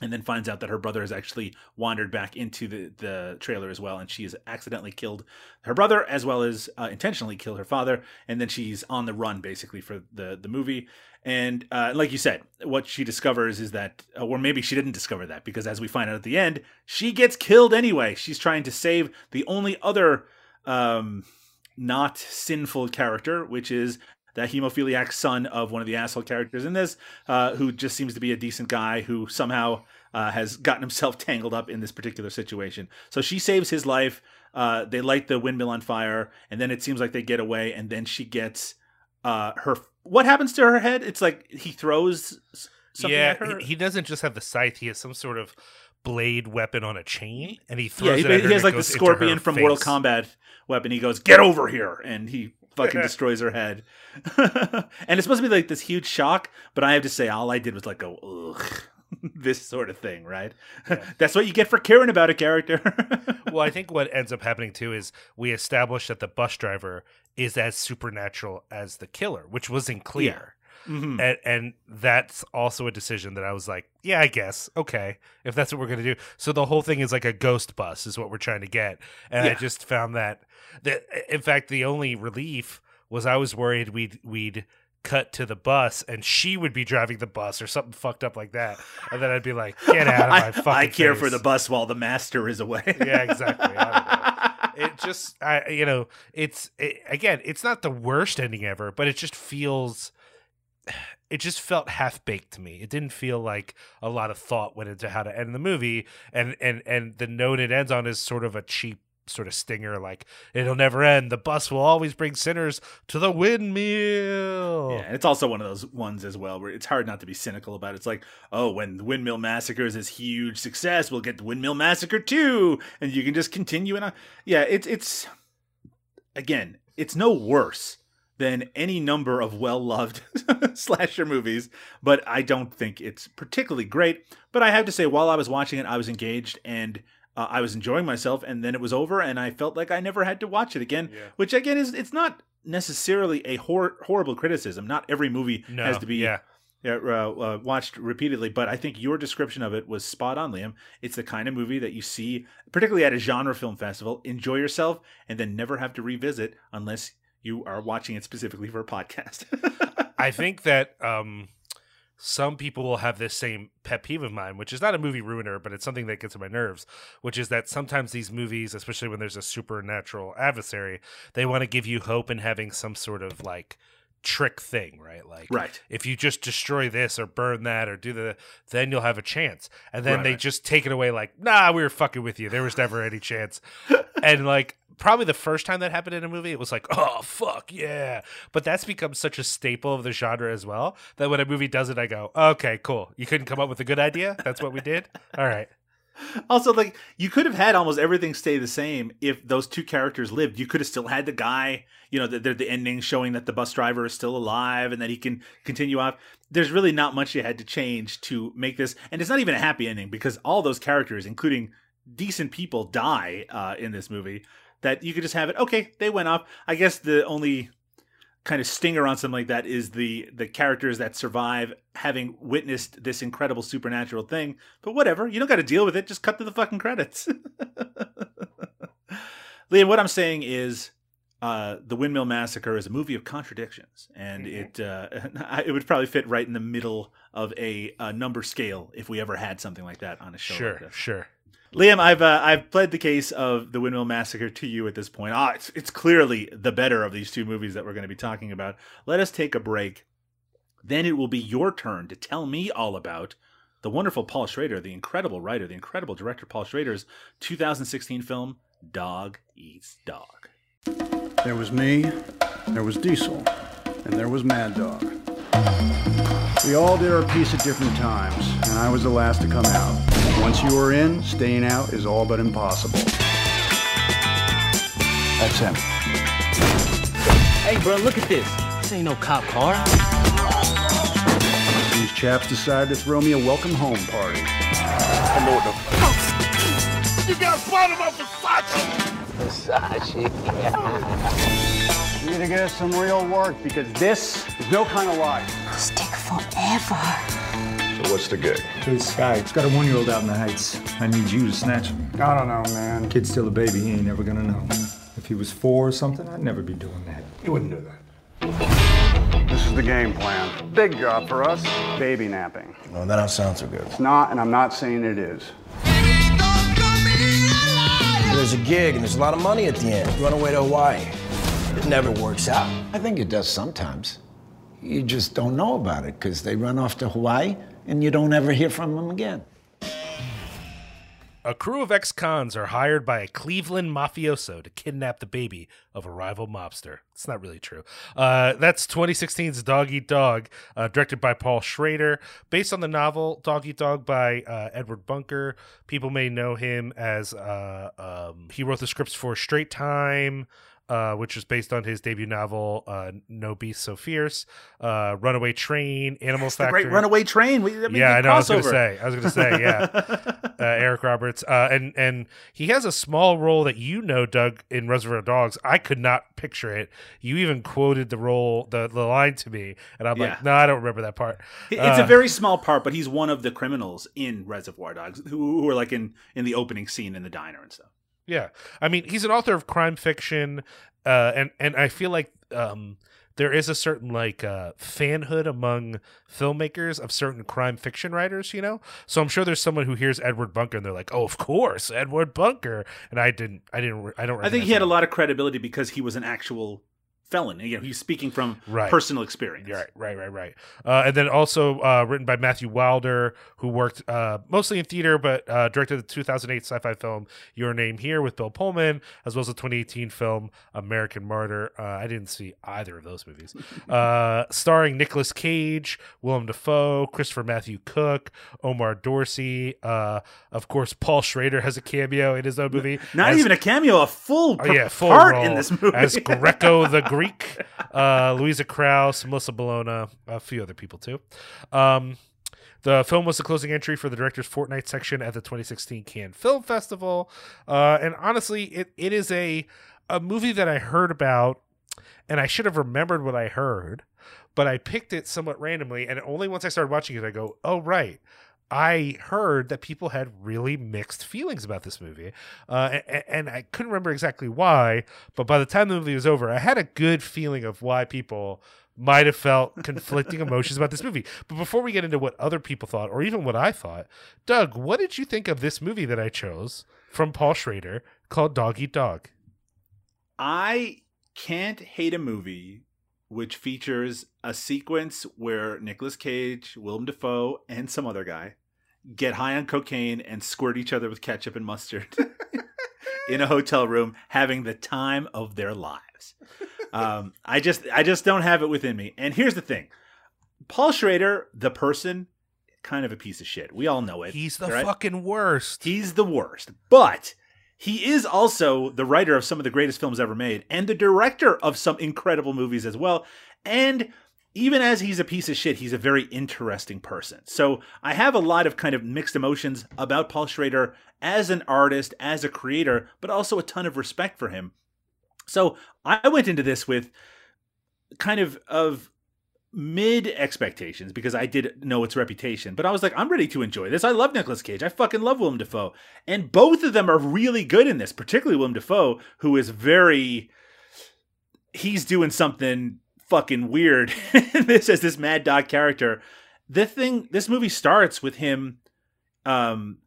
and then finds out that her brother has actually wandered back into the, the trailer as well, and she has accidentally killed her brother as well as uh, intentionally killed her father, and then she's on the run basically for the the movie. And uh, like you said, what she discovers is that, uh, or maybe she didn't discover that, because as we find out at the end, she gets killed anyway. She's trying to save the only other um, not sinful character, which is that hemophiliac son of one of the asshole characters in this, uh, who just seems to be a decent guy who somehow uh, has gotten himself tangled up in this particular situation. So she saves his life. Uh, they light the windmill on fire, and then it seems like they get away, and then she gets uh, her what happens to her head? It's like he throws something yeah, at her. he, he doesn't just have the scythe; he has some sort of blade weapon on a chain, and he yeah, throws he, it at her. he has like the scorpion from Mortal. Kombat weapon. He goes, "Get over here!" and he fucking destroys her head. and it's supposed to be like this huge shock, but I have to say, all I did was like go, ugh, this sort of thing, right? That's what you get for caring about a character. well, I think what ends up happening too is we establish that the bus driver is as supernatural as the killer, which wasn't clear. Mhm. And, and that's also a decision that I was like, yeah, I guess. Okay. If that's what we're going to do. So the whole thing is like a ghost bus is what we're trying to get. And I just found that that in fact the only relief was I was worried we'd we'd cut to the bus and she would be driving the bus or something fucked up like that. And then I'd be like, get out of my I, fucking I care for the bus while the master is away. Yeah, exactly. I don't know. it just I you know it's it, again it's not the worst ending ever but it just feels it just felt half baked to me it didn't feel like a lot of thought went into how to end the movie and and and the note it ends on is sort of a cheap sort of stinger like it'll never end the bus will always bring sinners to the windmill Yeah, it's also one of those ones as well where it's hard not to be cynical about it. It's like, oh, when the Windmill Massacre is this huge success, we'll get the Windmill Massacre 2, and you can just continue and. Yeah, it's it's again, it's no worse than any number of well-loved slasher movies, but I don't think it's particularly great. But I have to say, while I was watching it, I was engaged and uh, I was enjoying myself, and then it was over, and I felt like I never had to watch it again. Yeah. Which again is it's not necessarily a hor- horrible criticism. Not every movie no has to be yeah uh, uh, watched repeatedly, but I think your description of it was spot on, Liam. It's the kind of movie that you see, particularly at a genre film festival, enjoy yourself, and then never have to revisit unless you are watching it specifically for a podcast. I think that um, some people will have this same pet peeve of mine, which is not a movie ruiner, but it's something that gets on my nerves, which is that sometimes these movies, especially when there's a supernatural adversary, they want to give you hope in having some sort of like trick thing, right? Like, Right. if you just destroy this or burn that or do the, then you'll have a chance. And then Right, they right. just take it away like, nah, we were fucking with you. There was never any chance. and like, probably the first time that happened in a movie, it was like, oh, fuck, yeah. But that's become such a staple of the genre as well that when a movie does it, I go, okay, cool. You couldn't come up with a good idea? That's what we did? All right. also, like you could have had almost everything stay the same if those two characters lived. You could have still had the guy, you know, the, the, the ending showing that the bus driver is still alive and that he can continue off. There's really not much you had to change to make this, and it's not even a happy ending because all those characters, including decent people, die uh, in this movie. That you could just have it. Okay, they went off. I guess the only kind of stinger on something like that is the the characters that survive having witnessed this incredible supernatural thing. But whatever, you don't got to deal with it. Just cut to the fucking credits. Liam, what I'm saying is, uh, the Windmill Massacre is a movie of contradictions, and it uh, it would probably fit right in the middle of a, uh number scale if we ever had something like that on a show. like Sure, this. sure. Liam, I've uh, I've pled the case of the Windmill Massacre to you at this point. Ah, it's it's clearly the better of these two movies that we're going to be talking about. Let us take a break. Then it will be your turn to tell me all about the wonderful Paul Schrader, the incredible writer, the incredible director Paul Schrader's 2016 film Dog Eats Dog. There was me, there was Diesel, and there was Mad Dog. We all did our piece at different times, and I was the last to come out. Once you are in, staying out is all but impossible. That's him. Hey, bro, look at this. This ain't no cop car. These chaps decided to throw me a welcome home party. I know what the fuck. You gotta get us some real work because this is no kind of life. This take forever. So what's the gig? Hey, Sky, He's got a one-year-old out in the heights. I need you to snatch him. I don't know, man. Kid's still a baby. He ain't never gonna know. If he was four or something, I'd never be doing that. You wouldn't do that. This is the game plan. Big job for us, baby napping. No, that don't sound so good. It's not, and I'm not saying it is. There's a gig and there's a lot of money at the end. Run away to Hawaii. It never works out. I think it does sometimes. You just don't know about it because they run off to Hawaii and you don't ever hear from them again. A crew of ex cons are hired by a Cleveland mafioso to kidnap the baby of a rival mobster. It's not really true. Uh, that's 2016's Dog Eat Dog, uh, directed by Paul Schrader, based on the novel Dog Eat Dog by uh, Edward Bunker. People may know him as uh, um, he wrote the scripts for Straight Time. Uh, which is based on his debut novel, uh, No Beast So Fierce, uh, Runaway Train, Animal Factory. great Runaway Train. We, I mean, yeah, I know. I was going to say. I was going to say. Yeah, uh, Eric Roberts, uh, and and he has a small role that you know, Doug, in Reservoir Dogs. I could not picture it. You even quoted the role, the the line to me, and I'm Yeah. like, no, I don't remember that part. It's a very small part, but he's one of the criminals in Reservoir Dogs who, who are like in in the opening scene in the diner and stuff. Yeah, I mean, he's an author of crime fiction, uh, and and I feel like um, there is a certain like uh, fanhood among filmmakers of certain crime fiction writers. You know, so I'm sure there's someone who hears Edward Bunker and they're like, "Oh, of course, Edward Bunker," and I didn't, I didn't, I don't. I think he had a lot of credibility because he was an actual felon. You know, he's speaking from Right. personal experience. Right, right, right, right. Uh, and then also uh, written by Matthew Wilder, who worked uh, mostly in theater, but uh, directed the 2008 sci-fi film Your Name Here with Bill Pullman, as well as the 2018 film American Martyr. Uh, I didn't see either of those movies. uh, starring Nicolas Cage, Willem Dafoe, Christopher Matthew Cook, Omar Dorsey. Uh, of course, Paul Schrader has a cameo in his own movie. Not as- even a cameo, a full, Oh, yeah, full part role in this movie. as Greco the Greek, uh, Louisa Krause, Melissa Bolona, a few other people too. Um, the film was the closing entry for the director's Fortnight section at the 2016 Cannes Film Festival, uh, and honestly, it, it is a a movie that I heard about, and I should have remembered what I heard, but I picked it somewhat randomly, and only once I started watching it, I go, "Oh right." I heard that people had really mixed feelings about this movie, uh, and, and I couldn't remember exactly why. But by the time the movie was over, I had a good feeling of why people might have felt conflicting emotions about this movie. But before we get into what other people thought, or even what I thought, Doug, what did you think of this movie that I chose from Paul Schrader called Dog Eat Dog? I can't hate a movie which features a sequence where Nicolas Cage, Willem Dafoe, and some other guy get high on cocaine and squirt each other with ketchup and mustard in a hotel room, having the time of their lives. Um, I just, I just don't have it within me. And here's the thing: Paul Schrader, the person, kind of a piece of shit. We all know it. He's the right? fucking worst. He's the worst. But he is also the writer of some of the greatest films ever made and the director of some incredible movies as well. And even as he's a piece of shit, he's a very interesting person. So I have a lot of kind of mixed emotions about Paul Schrader as an artist, as a creator, but also a ton of respect for him. So I went into this with kind of of mid expectations because I did know its reputation, but I was like, I'm ready to enjoy this. I love Nicolas Cage. I fucking love Willem Dafoe. And both of them are really good in this, particularly Willem Dafoe, who is very he's doing something fucking weird this as this mad dog character. The thing this movie starts with him um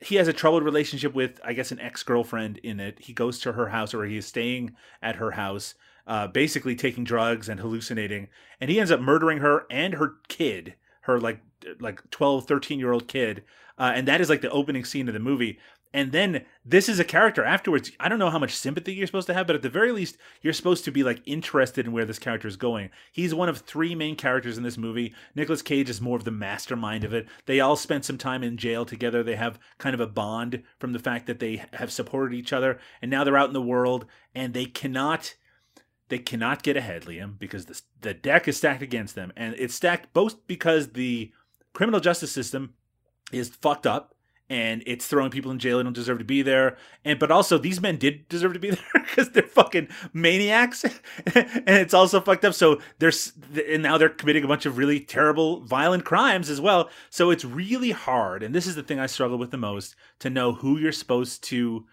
he has a troubled relationship with i guess an ex-girlfriend in it he goes to her house or he is staying at her house uh, basically taking drugs and hallucinating and he ends up murdering her and her kid her like like 12 13 year old kid uh, and that is like the opening scene of the movie. And then this is a character afterwards i don't know how much sympathy you're supposed to have but at the very least you're supposed to be like interested in where this character is going. He's one of three main characters in this movie. Nicolas cage is more of the mastermind of it. They all spent some time in jail together. They have kind of a bond from the fact that they have supported each other and now they're out in the world and they cannot they cannot get ahead, Liam, because the, the deck is stacked against them. And it's stacked both because the criminal justice system is fucked up and it's throwing people in jail who don't deserve to be there. And but also these men did deserve to be there because they're fucking maniacs. and it's also fucked up. So there's and now they're committing a bunch of really terrible, violent crimes as well. So it's really hard. And this is the thing I struggle with the most to know who you're supposed to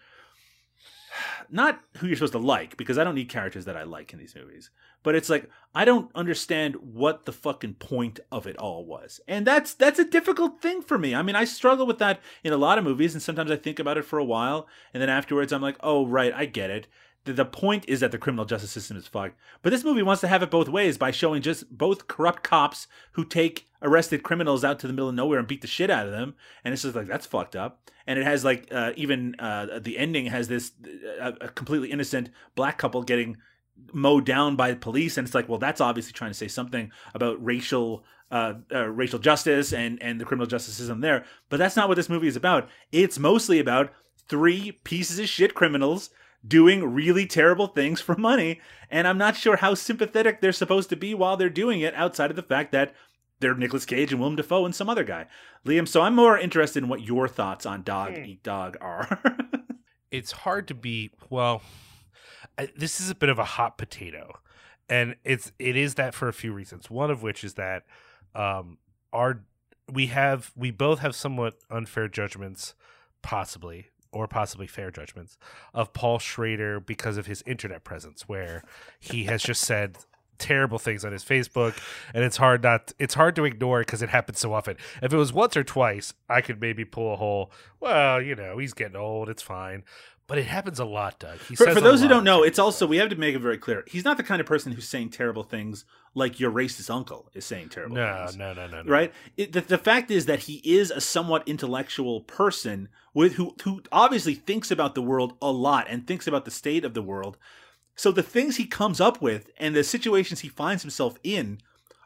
not who you're supposed to like because I don't need characters that I like in these movies. But it's like I don't understand what the fucking point of it all was. And that's that's a difficult thing for me. I mean, I struggle with that in a lot of movies and sometimes I think about it for a while and then afterwards I'm like, "Oh, right, I get it." The, point is that the criminal justice system is fucked. But this movie wants to have it both ways by showing just both corrupt cops who take arrested criminals out to the middle of nowhere and beat the shit out of them. And it's just like that's fucked up. And it has like uh, even uh, the ending has this uh, a completely innocent black couple getting mowed down by police, and it's like, well, that's obviously trying to say something about racial. Uh, uh, racial justice and and the criminal justice system there, but that's not what this movie is about. It's mostly about three pieces of shit criminals doing really terrible things for money. And I'm not sure how sympathetic they're supposed to be while they're doing it, outside of the fact that they're Nicolas Cage and Willem Dafoe and some other guy. Liam, so I'm more interested in what your thoughts on Dog Hmm. Eat Dog are. it's hard to be well I- this is a bit of a hot potato and it's it is that for a few reasons one of which is that um our we have we both have somewhat unfair judgments possibly or possibly fair judgments of Paul Schrader because of his internet presence where he has just said terrible things on his Facebook and it's hard not it's hard to ignore because it happens so often. If it was once or twice, I could maybe pull a hole. well, you know, he's getting old, it's fine. But it happens a lot, Doug. He for for those who don't know, it's also we have to make it very clear. He's not the kind of person who's saying terrible things like your racist uncle is saying terrible No, things. no, no, no, no. Right? It, the, the fact is that he is a somewhat intellectual person with who who obviously thinks about the world a lot and thinks about the state of the world. So the things he comes up with and the situations he finds himself in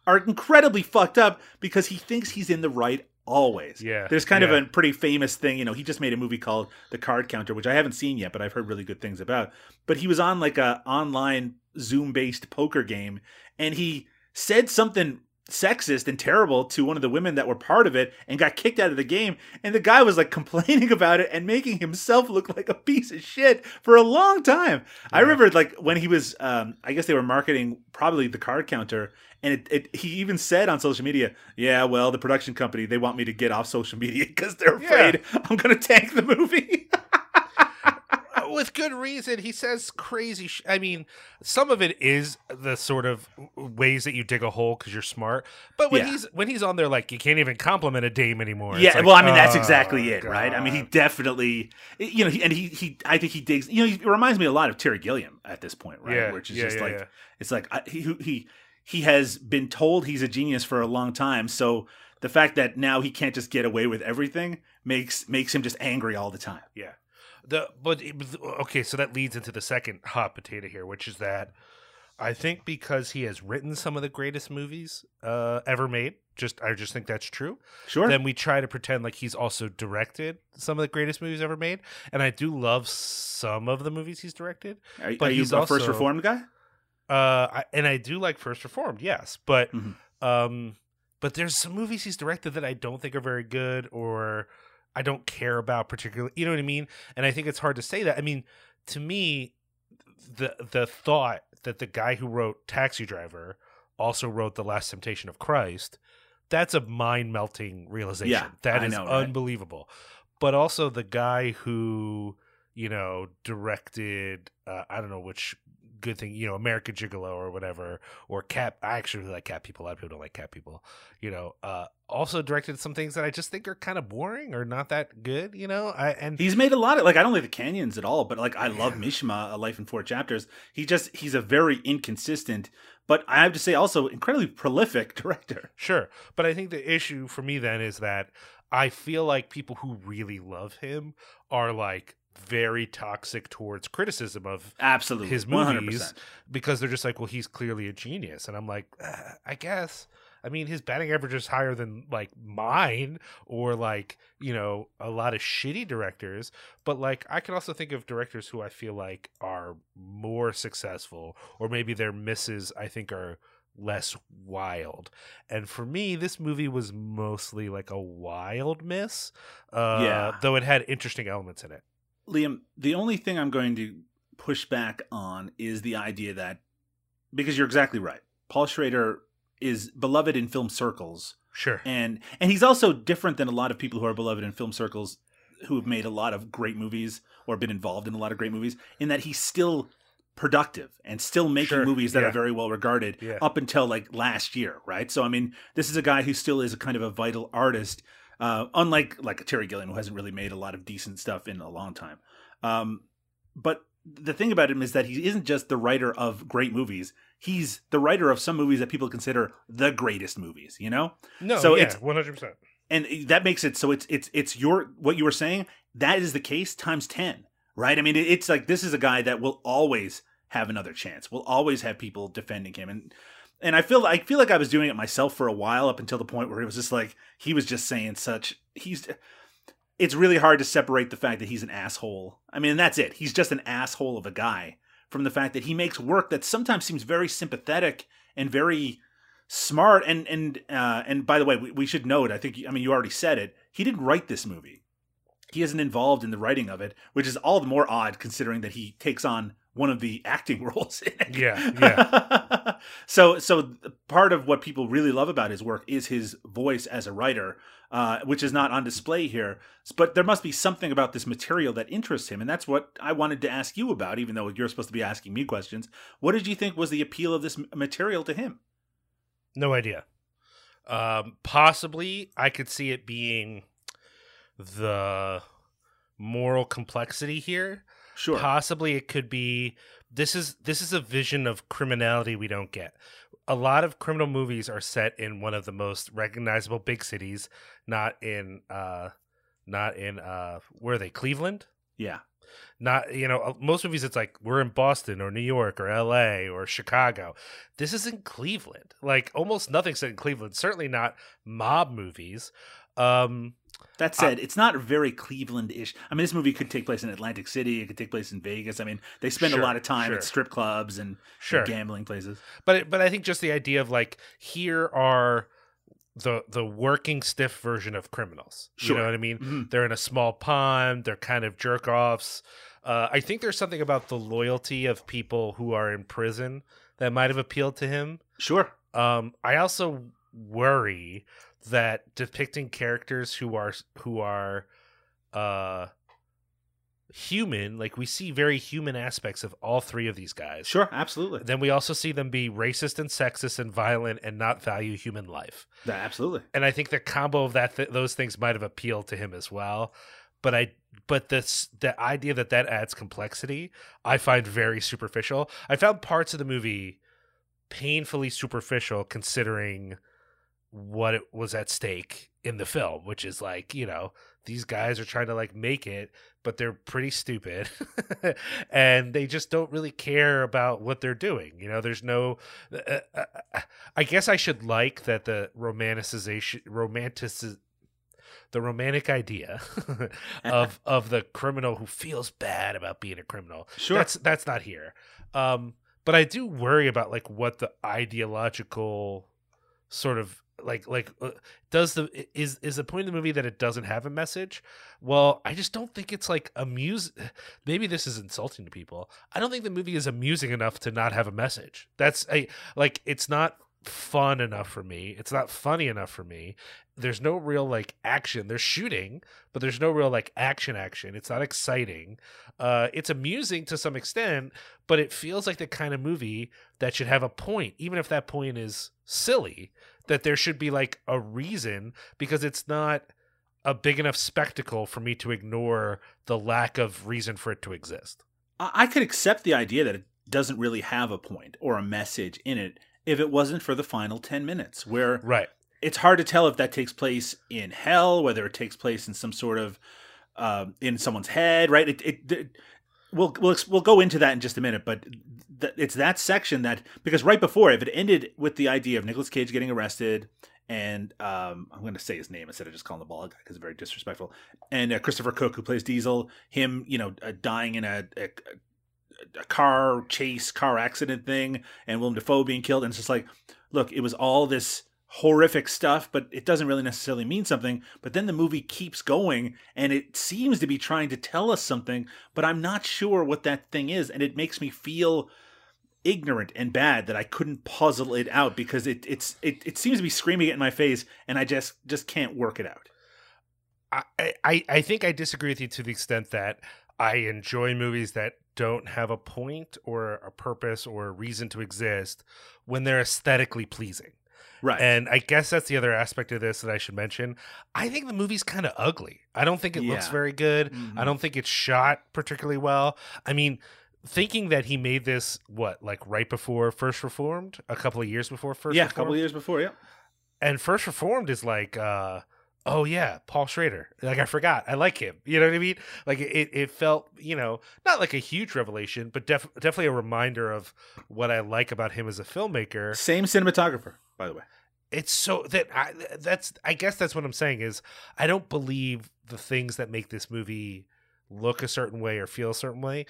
are incredibly fucked up because he thinks he's in the right always. Yeah, There's kind yeah. of a pretty famous thing, you know, he just made a movie called The Card Counter, which I haven't seen yet, but I've heard really good things about. But he was on like a online Zoom-based poker game and he said something sexist and terrible to one of the women that were part of it and got kicked out of the game. And the guy was like complaining about it and making himself look like a piece of shit for a long time. I remember like when he was um i guess they were marketing probably the card counter and it, it he even said on social media yeah well the production company they want me to get off social media because they're afraid i'm gonna tank the movie with good reason. He says crazy. Sh- I mean, some of it is the sort of ways that you dig a hole because you're smart. But when Yeah. he's when he's on there, like you can't even compliment a dame anymore. Yeah, like, well, I mean that's oh, exactly it, right? I mean, he definitely, you know, he, and he, he, I think he digs. You know, he reminds me a lot of Terry Gilliam at this point, right? Yeah, Which is yeah, just like, it's like I, he, he, he has been told he's a genius for a long time, so the fact that now he can't just get away with everything makes makes him just angry all the time. Yeah. The but it okay, so that leads into the second hot potato here, which is that I think because he has written some of the greatest movies uh, ever made, just I just think that's true. Sure. Then we try to pretend like he's also directed some of the greatest movies ever made, and I do love some of the movies he's directed. Are, but are you he's a first reformed guy? Uh, I, and I do like First Reformed, yes, but Mm-hmm. um, but there's some movies he's directed that I don't think are very good or I don't care about particularly. You know what I mean? And I think it's hard to say that. I mean, to me, the the thought that the guy who wrote Taxi Driver also wrote The Last Temptation of Christ, that's a mind melting realization. Yeah, that I is know, right? unbelievable. But also the guy who you know directed uh, I don't know which good thing you know American Gigolo or whatever or Cat. I actually really like Cat People. A lot of people don't like Cat People. You know, uh, also directed some things that I just think are kind of boring or not that good. You know, I and He's made a lot of like I don't like the canyons at all, but like I love Mishima, A Life in Four Chapters. He just he's a very inconsistent, but I have to say also incredibly prolific director. Sure. But I think the issue for me then is that I feel like people who really love him are like very toxic towards criticism of Absolutely, his 100%. movies because they're just like, well, he's clearly a genius. And I'm like, uh, I guess. I mean, his batting average is higher than like mine or like, you know, a lot of shitty directors. But like, I can also think of directors who I feel like are more successful or maybe their misses, I think, are less wild. And for me, this movie was mostly like a wild miss. Uh, Yeah. Though it had interesting elements in it. Liam, the only thing I'm going to push back on is the idea that because you're exactly right. Paul Schrader is beloved in film circles. Sure. And and he's also different than a lot of people who are beloved in film circles who have made a lot of great movies or been involved in a lot of great movies in that he's still productive and still making Sure, movies that yeah. are very well regarded Yeah. up until like last year, right? So I mean, this is a guy who still is a kind of a vital artist, uh, unlike like Terry Gilliam, who hasn't really made a lot of decent stuff in a long time. Um, but the thing about him is that he isn't just the writer of great movies. He's the writer of some movies that people consider the greatest movies. You know, No, So yeah, it's one hundred percent. and that makes it so it's it's it's your what you were saying. That is the case times ten, right? I mean, it's like this is a guy that will always have another chance. Will always have people defending him, and and I feel I feel like I was doing it myself for a while up until the point where it was just like he was just saying such he's. It's really hard to separate the fact that he's an asshole. I mean, that's it. He's just an asshole of a guy from the fact that he makes work that sometimes seems very sympathetic and very smart and and uh, and by the way, we, we should note. I think I mean you already said it. He didn't write this movie. He isn't involved in the writing of it, which is all the more odd considering that he takes on one of the acting roles in it. Yeah, yeah. so so part of what people really love about his work is his voice as a writer, uh, which is not on display here. But there must be something about this material that interests him, and that's what I wanted to ask you about. Even though you're supposed to be asking me questions, what did you think was the appeal of this material to him? No idea. Um, possibly, I could see it being the moral complexity here. Sure. Possibly, it could be this is this is a vision of criminality we don't get. A lot of criminal movies are set in one of the most recognizable big cities, not in uh, not in uh, where are they? Cleveland. Yeah. Not you know uh, most movies it's like we're in Boston or New York or L.A. or Chicago. This is in Cleveland. Like almost nothing set in Cleveland. Certainly not mob movies. Um, That said, it's not very Cleveland-ish. I mean, this movie could take place in Atlantic City. It could take place in Vegas. I mean, they spend Sure, a lot of time sure. at strip clubs and, and gambling places. but it- but I think just the idea of like here are the the working stiff version of criminals. You Sure. know what I mean? Mhm. They're in a small pond. They're kind of jerk offs. Uh, I think there's something about the loyalty of people who are in prison that might have appealed to him. Sure. Um, I also worry that depicting characters who are who are uh human like we see very human aspects of all three of these guys Sure, absolutely. then we also see them be racist and sexist and violent and not value human life Yeah, absolutely. and i think the combo of that th- those things might have appealed to him as well but i but this the idea that that adds complexity i find very superficial i found parts of the movie painfully superficial considering what it was at stake in the film which is like you know these guys are trying to like make it but they're pretty stupid and they just don't really care about what they're doing you know? There's no uh, uh, uh, i guess i should like that the romanticization romantic the romantic idea of of the criminal who feels bad about being a criminal. Sure. that's that's not here. Um but i do worry about like what the ideological sort of like like uh, does the is is the point of the movie that it doesn't have a message? Well i just don't think it's like amuse maybe this is insulting to people. I don't think the movie is amusing enough to not have a message. That's a like it's not fun enough for me. It's not funny enough for me. There's no real like action. There's shooting but there's no real like action action. It's not exciting. Uh it's amusing to some extent but it feels like the kind of movie that should have a point even if that point is silly that there should be like a reason because it's not a big enough spectacle for me to ignore the lack of reason for it to exist. I could accept the idea that it doesn't really have a point or a message in it if it wasn't for the final 10 minutes, where Right. it's hard to tell if that takes place in hell, whether it takes place in some sort of uh, in someone's head, right? It, it, it we'll we'll we'll go into that in just a minute, but th- it's that section that because right before if it ended with the idea of Nicolas Cage getting arrested and um, I'm going to say his name instead of just calling the bald guy because it's very disrespectful, and uh, Christopher Cook who plays Diesel, him you know uh, dying in a, a a car chase, car accident thing, and Willem Dafoe being killed. And it's just like, look, it was all this horrific stuff, but it doesn't really necessarily mean something. But then the movie keeps going and it seems to be trying to tell us something, but I'm not sure what that thing is. And it makes me feel ignorant and bad that I couldn't puzzle it out because it it's it, it seems to be screaming it in my face and I just just can't work it out. I, I, I think I disagree with you to the extent that I enjoy movies that don't have a point or a purpose or a reason to exist when they're aesthetically pleasing. Right. And I guess that's the other aspect of this that I should mention. I think the movie's kind of ugly. I don't think it looks very good. Mhm. I don't think it's shot particularly well. I mean, thinking that he made this what like right before First Reformed, a couple of years before First. yeah, a couple of years before. Yeah. and First Reformed is like, uh, oh yeah, Paul Schrader. Like I forgot, I like him. You know what I mean? Like it, it felt, you know, not like a huge revelation, but def- definitely a reminder of what I like about him as a filmmaker. Same cinematographer, by the way. It's so that I, that's, I guess that's what I'm saying is I don't believe the things that make this movie look a certain way or feel a certain way.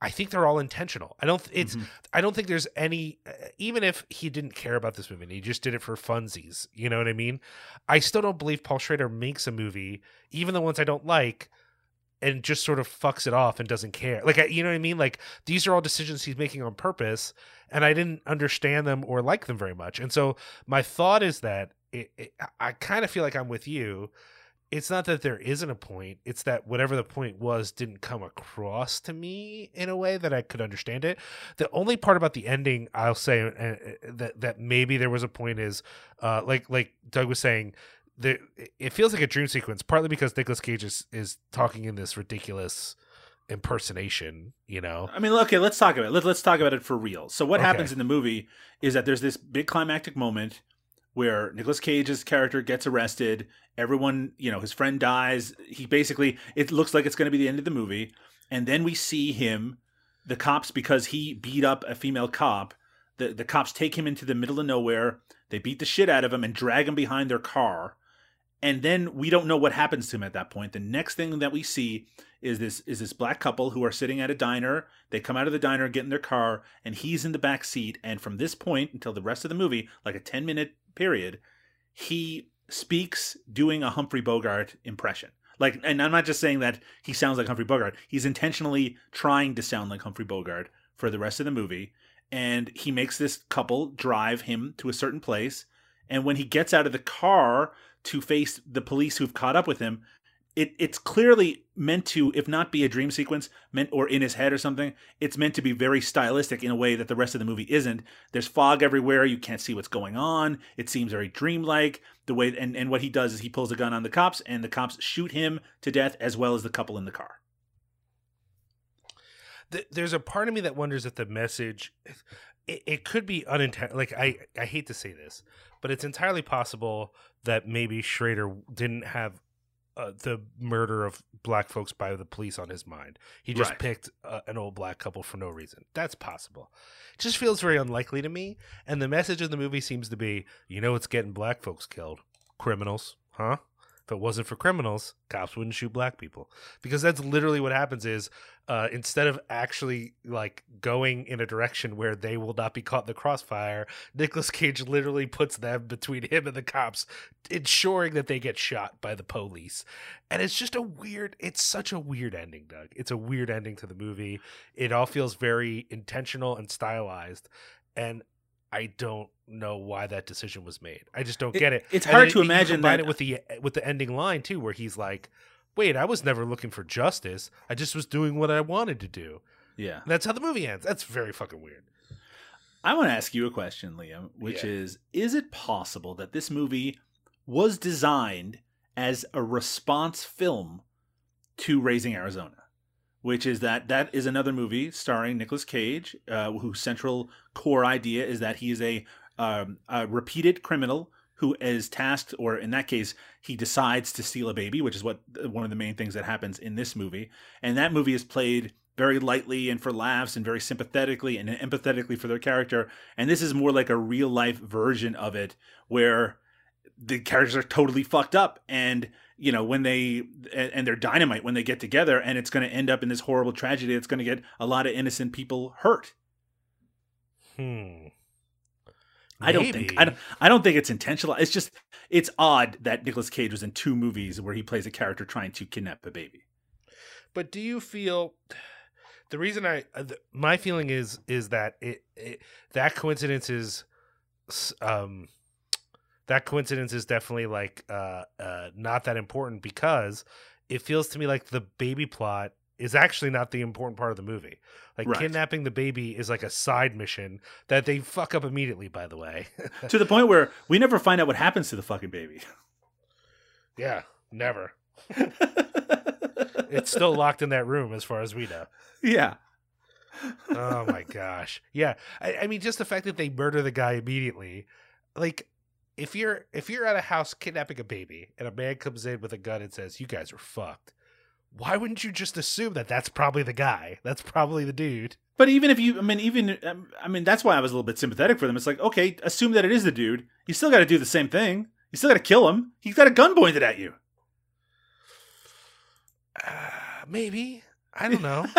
I think they're all intentional. I don't. It's. Mhm. I don't think there's any. uh, Even if he didn't care about this movie, and he just did it for funsies. You know what I mean? I still don't believe Paul Schrader makes a movie, even the ones I don't like, and just sort of fucks it off and doesn't care. Like, you know what I mean? Like these are all decisions he's making on purpose, and I didn't understand them or like them very much. And so my thought is that it, it, I kind of feel like I'm with you it's not that there isn't a point it's that whatever the point was didn't come across to me in a way that i could understand it the only part about the ending i'll say uh, uh, that that maybe there was a point is uh like like doug was saying there it feels like a dream sequence partly because Nicolas cage is, is talking in this ridiculous impersonation you know I mean, okay, let's talk about it. Let's let's talk about it for real. So what Okay. happens in the movie is that there's this big climactic moment where Nicolas Cage's character gets arrested. Everyone, you know, his friend dies. He basically it looks like it's going to be the end of the movie, and then we see him, the cops because he beat up a female cop. The the cops take him into the middle of nowhere. They beat the shit out of him and drag him behind their car. And then we don't know what happens to him at that point. The next thing that we see is this is this black couple who are sitting at a diner. They come out of the diner, get in their car, and he's in the back seat. And from this point until the rest of the movie, like a ten minute period, he speaks doing a Humphrey Bogart impression. Like, and I'm not just saying that he sounds like Humphrey Bogart. He's intentionally trying to sound like Humphrey Bogart for the rest of the movie. And he makes this couple drive him to a certain place. And when he gets out of the car to face the police who've caught up with him, it, it's clearly meant to, if not be a dream sequence, meant or in his head or something, it's meant to be very stylistic in a way that the rest of the movie isn't. There's fog everywhere, you can't see what's going on. It seems very dreamlike. The way and, and what he does is he pulls a gun on the cops, and the cops shoot him to death as well as the couple in the car. there's a part of me that wonders if the message it, it could be unintentional like i i hate to say this but it's entirely possible that maybe schrader didn't have uh, the murder of black folks by the police on his mind. He just Right. picked uh, an old black couple for no reason. That's possible. It just feels very unlikely to me and the message of the movie seems to be you know what's getting black folks killed. Criminals huh if it wasn't for criminals cops wouldn't shoot black people because that's literally what happens is uh, instead of actually like going in a direction where they will not be caught in the crossfire, Nicolas Cage literally puts them between him and the cops, ensuring that they get shot by the police. And it's just a weird, it's such a weird ending, Doug. It's a weird ending to the movie. It all feels very intentional and stylized. And I don't know why that decision was made. I just don't It- get it. it's And hard to you imagine combine that- it with the with the ending line too, where he's like, "Wait, I was never looking for justice. I just was doing what I wanted to do." Yeah. That's how the movie ends. That's very fucking weird. I want to ask you a question, Liam, which Yeah. is Is it possible that this movie was designed as a response film to Raising Arizona? Which is that that is another movie starring Nicolas Cage, uh, whose central core idea is that he is a, um, a repeated criminal who is tasked, or in that case, he decides to steal a baby, which is what one of the main things that happens in this movie. And that movie is played very lightly and for laughs and very sympathetically and empathetically for their character. And this is more like a real life version of it where the characters are totally fucked up and you know when they and they're dynamite when they get together and it's going to end up in this horrible tragedy that's going to get a lot of innocent people hurt Hmm. I don't think I don't, I don't think it's intentional. It's just it's odd that Nicolas Cage was in two movies where he plays a character trying to kidnap a baby. But do you feel the reason I uh, my feeling is is that it, it that coincidence is um that coincidence is definitely like uh uh not that important because it feels to me like the baby plot is actually not the important part of the movie. Like Right. kidnapping the baby is like a side mission that they fuck up immediately by the way. to the point where we never find out what happens to the fucking baby. yeah, never. it's still locked in that room as far as we know. Yeah. oh my gosh. Yeah. I, I mean, just the fact that they murder the guy immediately, like if you're if you're at a house kidnapping a baby and a man comes in with a gun and says you guys are fucked why wouldn't you just assume that that's probably the guy that's probably the dude But even if you, I mean, even, um, I mean, that's why I was a little bit sympathetic for them. It's like, okay, assume that it is the dude. You still got to do the same thing. You still got to kill him. He's got a gun pointed at you. uh, maybe i don't know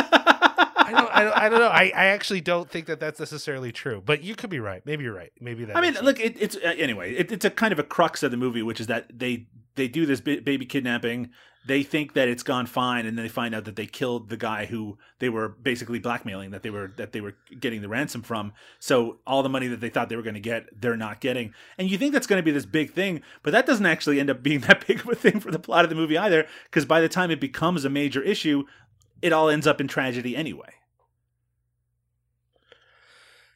I don't, I don't, I don't know. I, I actually don't think that that's necessarily true, but you could be right. Maybe you're right. Maybe that. I mean, look, it, it's uh, anyway. It, it's a kind of a crux of the movie, which is that they they do this ba- baby kidnapping. They think that it's gone fine, and then they find out that they killed the guy who they were basically blackmailing, that they were that they were getting the ransom from. So all the money that they thought they were going to get, they're not getting. And you think that's going to be this big thing, but that doesn't actually end up being that big of a thing for the plot of the movie either. Because by the time it becomes a major issue, it all ends up in tragedy anyway.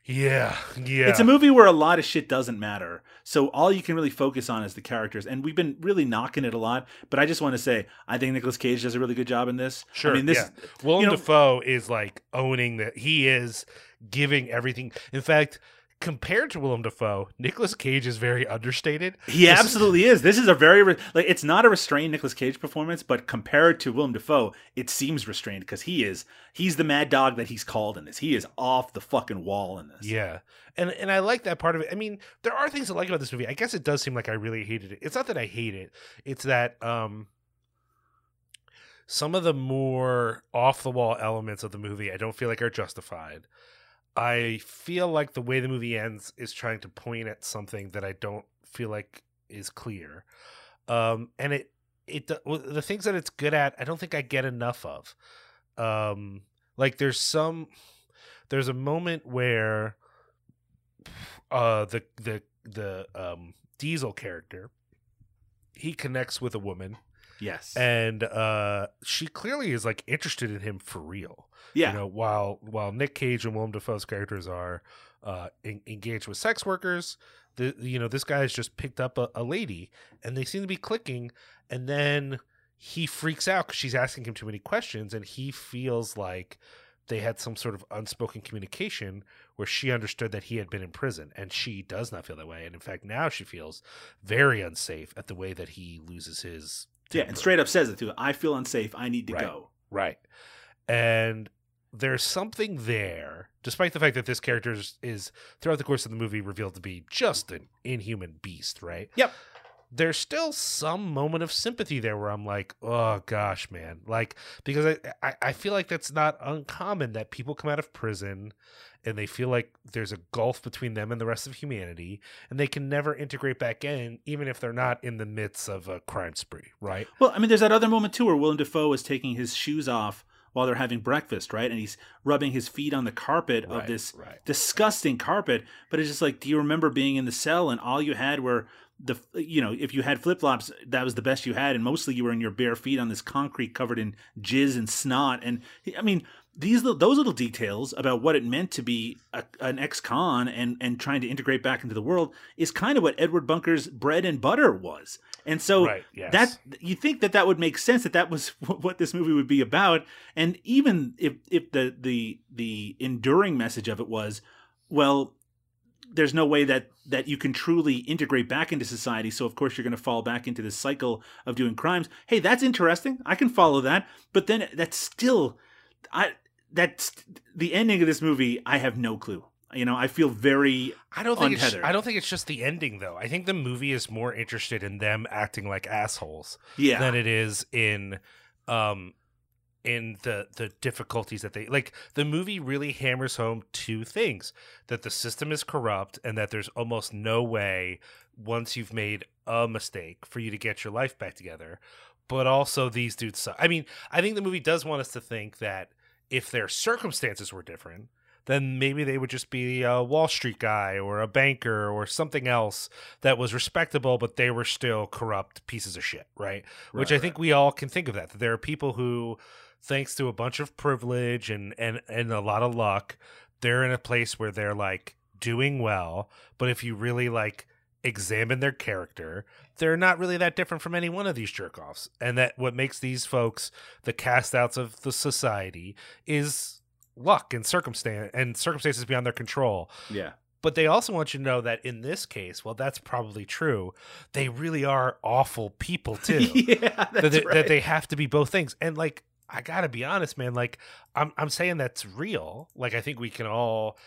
Yeah, yeah. It's a movie where a lot of shit doesn't matter. So all you can really focus on is the characters. And we've been really knocking it a lot, but I just want to say I think Nicolas Cage does a really good job in this. Sure. I mean, this yeah. Willem you know- Dafoe is like owning that he is giving everything. In fact, compared to Willem Dafoe, Nicolas Cage is very understated. he This- absolutely is. This is a very re- like it's not a restrained Nicolas Cage performance, but compared to Willem Dafoe, it seems restrained because he is he's the mad dog that he's called in this. He is off the fucking wall in this. Yeah. And and I like that part of it. I mean, there are things I like about this movie. I guess it does seem like I really hated it. It's not that I hate it. It's that um some of the more off the wall elements of the movie I don't feel like are justified. I feel like the way the movie ends is trying to point at something that I don't feel like is clear. Um and it it the things that it's good at, I don't think I get enough of. Um like there's some there's a moment where uh the the the um diesel character he connects with a woman Yes. and uh she clearly is like interested in him for real yeah. you know while while nick cage and willem dafoe's characters are uh en- engaged with sex workers the you know this guy has just picked up a, a lady and they seem to be clicking and then he freaks out because she's asking him too many questions and he feels like they had some sort of unspoken communication where she understood that he had been in prison and she does not feel that way and in fact now she feels very unsafe at the way that he loses his yeah, and straight up says it too. I feel unsafe. I need to Right. go. Right. And there's something there, despite the fact that this character is, is throughout the course of the movie revealed to be just an inhuman beast, right? Yep. There's still some moment of sympathy there where I'm like, oh gosh, man. Like, because I, I, I feel like that's not uncommon that people come out of prison and they feel like there's a gulf between them and the rest of humanity and they can never integrate back in, even if they're not in the midst of a crime spree, right? Well, I mean, there's that other moment too where Willem Dafoe is taking his shoes off while they're having breakfast, right? And he's rubbing his feet on the carpet Right, of this right. disgusting carpet. But it's just like, do you remember being in the cell and all you had were the, you know, if you had flip flops, that was the best you had, and mostly you were in your bare feet on this concrete covered in jizz and snot. And I mean, these those little details about what it meant to be a, an ex-con and and trying to integrate back into the world is kind of what Edward Bunker's bread and butter was. And so Right, yes. that you think that that would make sense that that was what this movie would be about and even if if the the the enduring message of it was well there's no way that that you can truly integrate back into society. So of course you're going to fall back into this cycle of doing crimes. Hey that's interesting. I can follow that. But then that's still i that's the ending of this movie i have no clue. You know i feel very I don't think it's. I don't think it's just the ending though. I think the movie is more interested in them acting like assholes yeah. than it is in um in the the difficulties that they like the movie really hammers home two things that the system is corrupt and that there's almost no way once you've made a mistake for you to get your life back together but also these dudes suck. I mean, I think the movie does want us to think that if their circumstances were different, then maybe they would just be a Wall Street guy or a banker or something else that was respectable, but they were still corrupt pieces of shit, right? Which I think we all can think of that. That there are people who, thanks to a bunch of privilege and and and a lot of luck, they're in a place where they're like doing well. But if you really like examine their character, they're not really that different from any one of these jerk offs. And that what makes these folks the cast outs of the society is luck and circumstance and circumstances beyond their control. Yeah. But they also want you to know that in this case, well, that's probably true. They really are awful people too. yeah, that, that's they, right. that they have to be both things. And like, I gotta be honest, man. Like, I'm I'm saying that's real. Like, I think we can all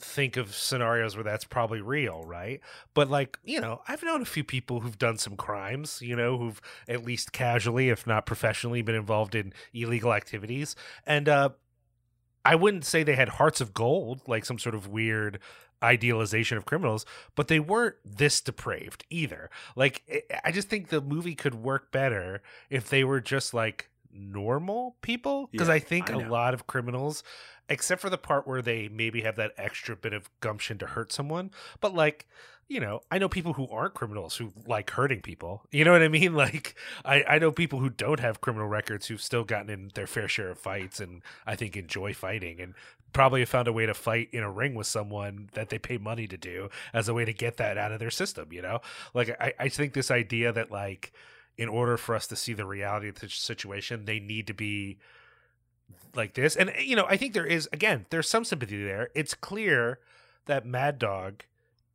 think of scenarios where that's probably real, right? But like, you know, I've known a few people who've done some crimes, you know, who've at least casually, if not professionally, been involved in illegal activities. And uh I wouldn't say they had hearts of gold, like some sort of weird idealization of criminals, but they weren't this depraved either. Like, I- I just think the movie could work better if they were just like normal people. Because Yeah, I think I a lot of criminals, except for the part where they maybe have that extra bit of gumption to hurt someone, but like, you know, I know people who aren't criminals who like hurting people. You know what I mean? Like, I, I know people who don't have criminal records who've still gotten in their fair share of fights and I think enjoy fighting and probably have found a way to fight in a ring with someone that they pay money to do as a way to get that out of their system, you know? Like, I, I think this idea that, like, in order for us to see the reality of the situation, they need to be like this. And, eh, you know, I think there is, again, there's some sympathy there. It's clear that Mad Dog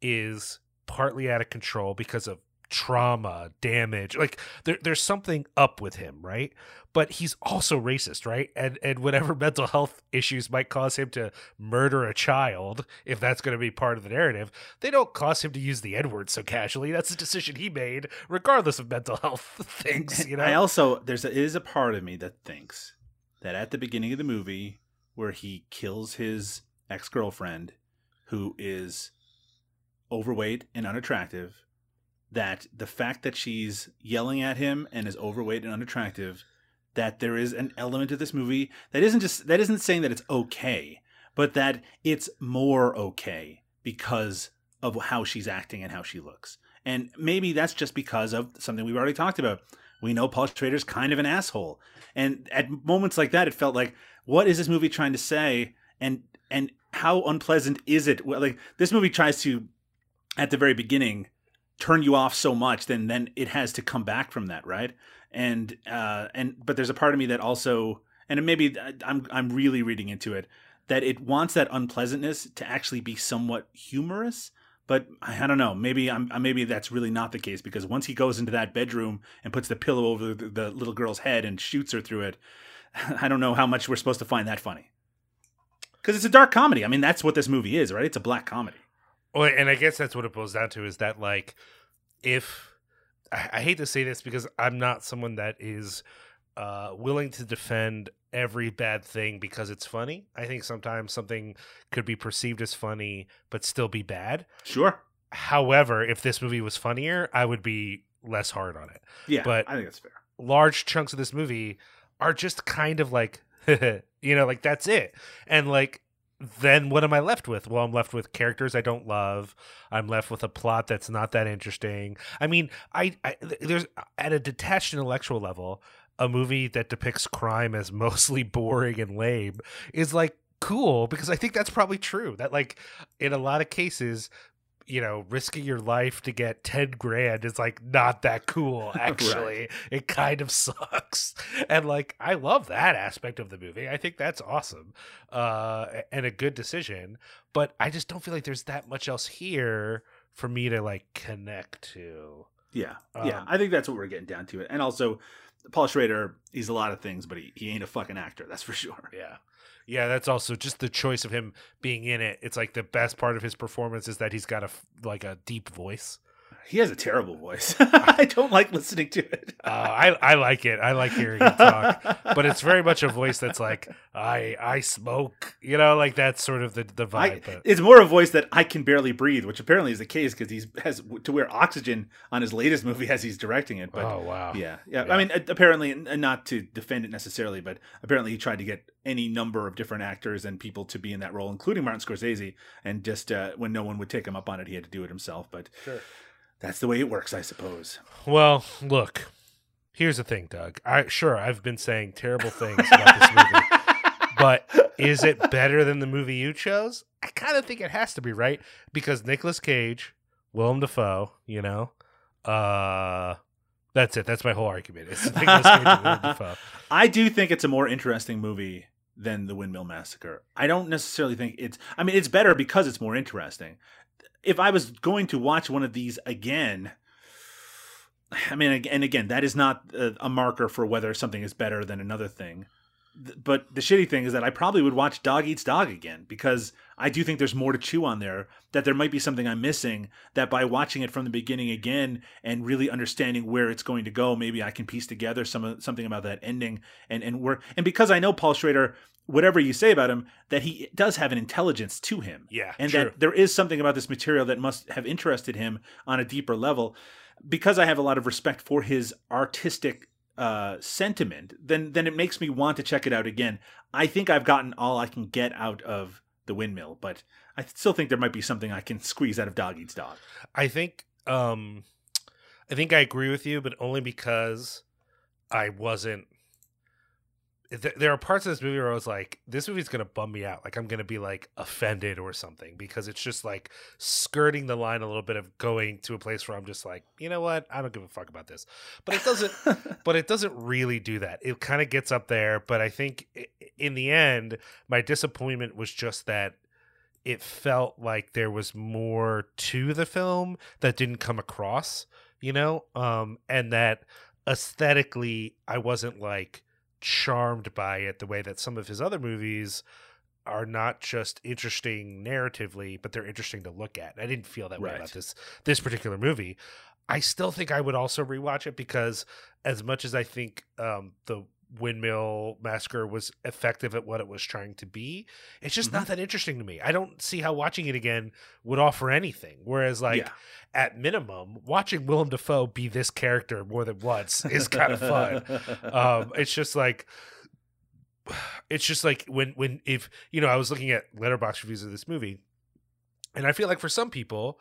is partly out of control because of trauma, damage. Like there, there's something up with him, right? But he's also racist, right? And and whatever mental health issues might cause him to murder a child, if that's going to be part of the narrative, they don't cause him to use the N word so casually. That's a decision he made, regardless of mental health things. You know, I also there's a, is a part of me that thinks that at the beginning of the movie where he kills his ex girlfriend, who is overweight and unattractive, that the fact that she's yelling at him and is overweight and unattractive, that there is an element of this movie that isn't just that isn't saying that it's okay, but that it's more okay because of how she's acting and how she looks. And maybe that's just because of something we've already talked about. We know Paul Schrader's kind of an asshole. And at moments like that, it felt like, what is this movie trying to say? And and how unpleasant is it? Well, like this movie tries to, at the very beginning, turn you off so much, then then it has to come back from that, right? And uh and but there's a part of me that also, and maybe I'm I'm really reading into it, that it wants that unpleasantness to actually be somewhat humorous but I I don't know. Maybe I'm maybe that's really not the case because once he goes into that bedroom and puts the pillow over the, the little girl's head and shoots her through it, I don't know how much we're supposed to find that funny. Because it's a dark comedy. I mean, that's what this movie is, right? It's a black comedy. Well, and I guess that's what it boils down to is that like if I, I hate to say this because I'm not someone that is uh, willing to defend every bad thing because it's funny. I think sometimes something could be perceived as funny but still be bad. Sure. However, if this movie was funnier, I would be less hard on it. Yeah, but I think that's fair. Large chunks of this movie are just kind of like, you know, like that's it. And like then what am I left with? Well, I'm left with characters I don't love. I'm left with a plot that's not that interesting. I mean, I, I there's at a detached intellectual level, a movie that depicts crime as mostly boring and lame is like cool because I think that's probably true. That like in a lot of cases, you know, risking your life to get 10 grand is like not that cool, actually. Right. It kind of sucks. And like, I love that aspect of the movie. I think that's awesome uh, and a good decision. But I just don't feel like there's that much else here for me to like connect to. Yeah, yeah. Um, I think that's what we're getting down to it. And also, Paul Schrader, he's a lot of things, but he, he ain't a fucking actor. That's for sure. Yeah. Yeah, that's also just the choice of him being in it. It's like the best part of his performance is that he's got a like a deep voice. He has a terrible voice. I don't like listening to it. Uh, I I like it. I like hearing him talk, but it's very much a voice that's like I I smoke. You know, like that's sort of the the vibe. I, but it's more a voice that I can barely breathe, which apparently is the case because he's has to wear oxygen on his latest movie as he's directing it. But Oh, wow. yeah, yeah. Yeah. I mean, apparently, and not to defend it necessarily, but apparently he tried to get any number of different actors and people to be in that role, including Martin Scorsese. And just uh, when no one would take him up on it, he had to do it himself. But that's the way it works, I suppose. Well, look. Here's the thing, Doug. I sure I've been saying terrible things about this movie, but is it better than the movie you chose? I kind of think it has to be, right? Because Nicolas Cage, Willem Dafoe, you know, uh, that's it. That's my whole argument. It's Nicolas Cage and Willem Dafoe. I do think it's a more interesting movie than the Windmill Massacre. I don't necessarily think it's. I mean, it's better because it's more interesting. If I was going to watch one of these again, I mean, and again, that is not a, marker for whether something is better than another thing. But the shitty thing is that I probably would watch Dog Eats Dog again because I do think there's more to chew on there. That there might be something I'm missing. That by watching it from the beginning again and really understanding where it's going to go, maybe I can piece together some something about that ending and and work. And because I know Paul Schrader, whatever you say about him, that he does have an intelligence to him. Yeah, and true. that there is something about this material that must have interested him on a deeper level because I have a lot of respect for his artistic uh, sentiment, then then it makes me want to check it out again. I think I've gotten all I can get out of the windmill, but I still think there might be something I can squeeze out of Dog Eats Dog. I think um I think I agree with you, but only because I wasn't th- there are parts of this movie where I was like, this movie's gonna bum me out. Like I'm gonna be like offended or something because it's just like skirting the line a little bit of going to a place where I'm just like, you know what, I don't give a fuck about this. But it doesn't. but it doesn't really do that. It kind of gets up there, but I think in the end, my disappointment was just that it felt like there was more to the film that didn't come across, you know, um, and that aesthetically, I wasn't like charmed by it the way that some of his other movies are not just interesting narratively, but they're interesting to look at. I didn't feel that way about this this particular movie. I still think I would also rewatch it because as much as I think um, the Windmill Massacre was effective at what it was trying to be, it's just not that interesting to me. I don't see how watching it again would offer anything. Whereas, like Yeah. at minimum, watching Willem Dafoe be this character more than once is kind of fun. um, it's just like it's just like when when if you know I was looking at Letterboxd reviews of this movie, and I feel like for some people,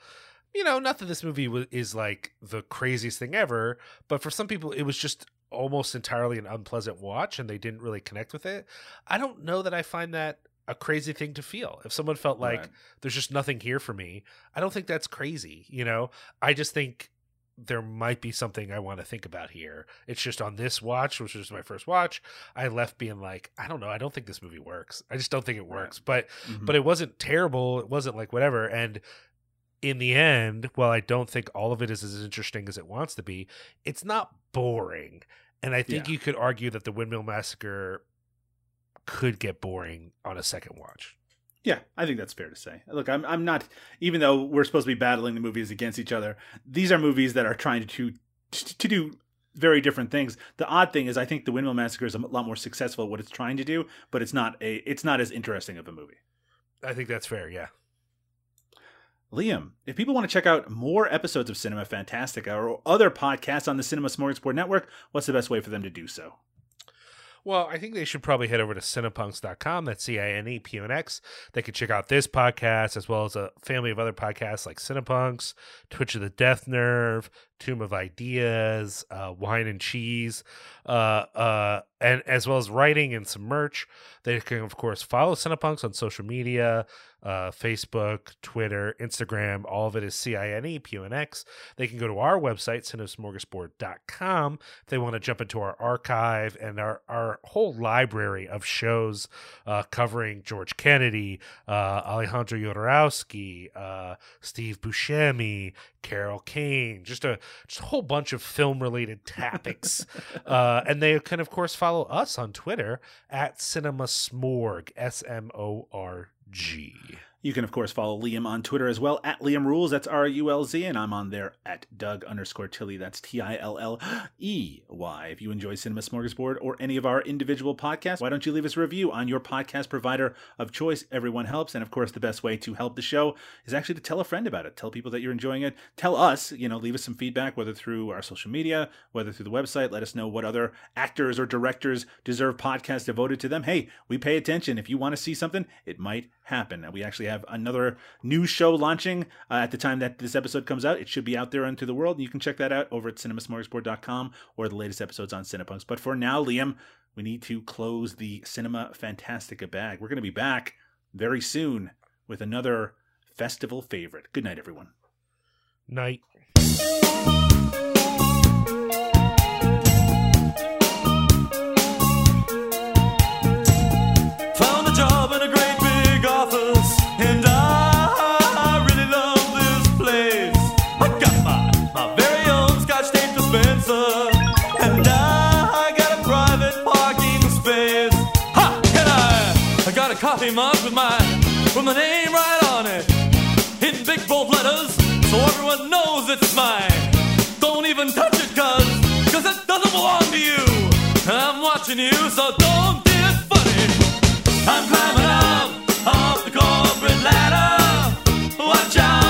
you know, not that this movie is like the craziest thing ever, but for some people it was just almost entirely an unpleasant watch and they didn't really connect with it. I don't know that I find that a crazy thing to feel. If someone felt like Right. there's just nothing here for me, I don't think that's crazy, you know? I just think there might be something I want to think about here. It's just on this watch, which was my first watch, I left being like, I don't know, I don't think this movie works. I just don't think it works. But Mhm. but it wasn't terrible. It wasn't like whatever. And in the end, while I don't think all of it is as interesting as it wants to be, it's not boring. And I think Yeah. you could argue that the Windmill Massacre could get boring on a second watch. Yeah, I think that's fair to say. Look, I'm I'm not even though we're supposed to be battling the movies against each other. These are movies that are trying to to, to do very different things. The odd thing is I think The Windmill Massacre is a lot more successful at what it's trying to do, but it's not a it's not as interesting of a movie. I think that's fair, yeah. Liam, if people want to check out more episodes of Cinema Fantastica or other podcasts on the Cinema Smorgasbord Network, what's the best way for them to do so? Well, I think they should probably head over to cinepunx.com. That's C I N E P U N X. They can check out this podcast as well as a family of other podcasts like Cinepunx, Twitch of the Death Nerve, Tomb of Ideas, uh, Wine and Cheese, uh, uh, and as well as writing and some merch. They can, of course, follow Cinepunx on social media uh, Facebook, Twitter, Instagram. All of it is C I N E P U N X. They can go to our website, cinesmorgasbord.com, if they want to jump into our archive and our, our whole library of shows uh, covering George Kennedy, uh, Alejandro Jodorowsky, Steve Buscemi, Carol Kane, just a just a whole bunch of film related topics. uh, and they can, of course, follow us on Twitter at Cinema Smorg, S M O R G. You can, of course, follow Liam on Twitter as well at Liam Rulz. That's R U L Z. And I'm on there at Doug underscore Tilley. That's T I L L E Y. If you enjoy Cinema Smorgasbord or any of our individual podcasts, why don't you leave us a review on your podcast provider of choice? Everyone helps. And of course, the best way to help the show is actually to tell a friend about it. Tell people that you're enjoying it. Tell us, you know, leave us some feedback, whether through our social media, whether through the website. Let us know what other actors or directors deserve podcasts devoted to them. Hey, we pay attention. If you want to see something, it might happen. And we actually have another new show launching uh, at the time that this episode comes out. It should be out there into the world. And you can check that out over at cinemasmorgasbord.com or the latest episodes on Cinepunx. But for now, Liam, we need to close the Cinema Fantastica bag. We're going to be back very soon with another festival favorite. Good night, everyone. Night. With my name right on it in big bold letters, so everyone knows it's mine. Don't even touch it, cause cause it doesn't belong to you. I'm watching you, so don't be funny. I'm climbing up off the corporate ladder. Watch out.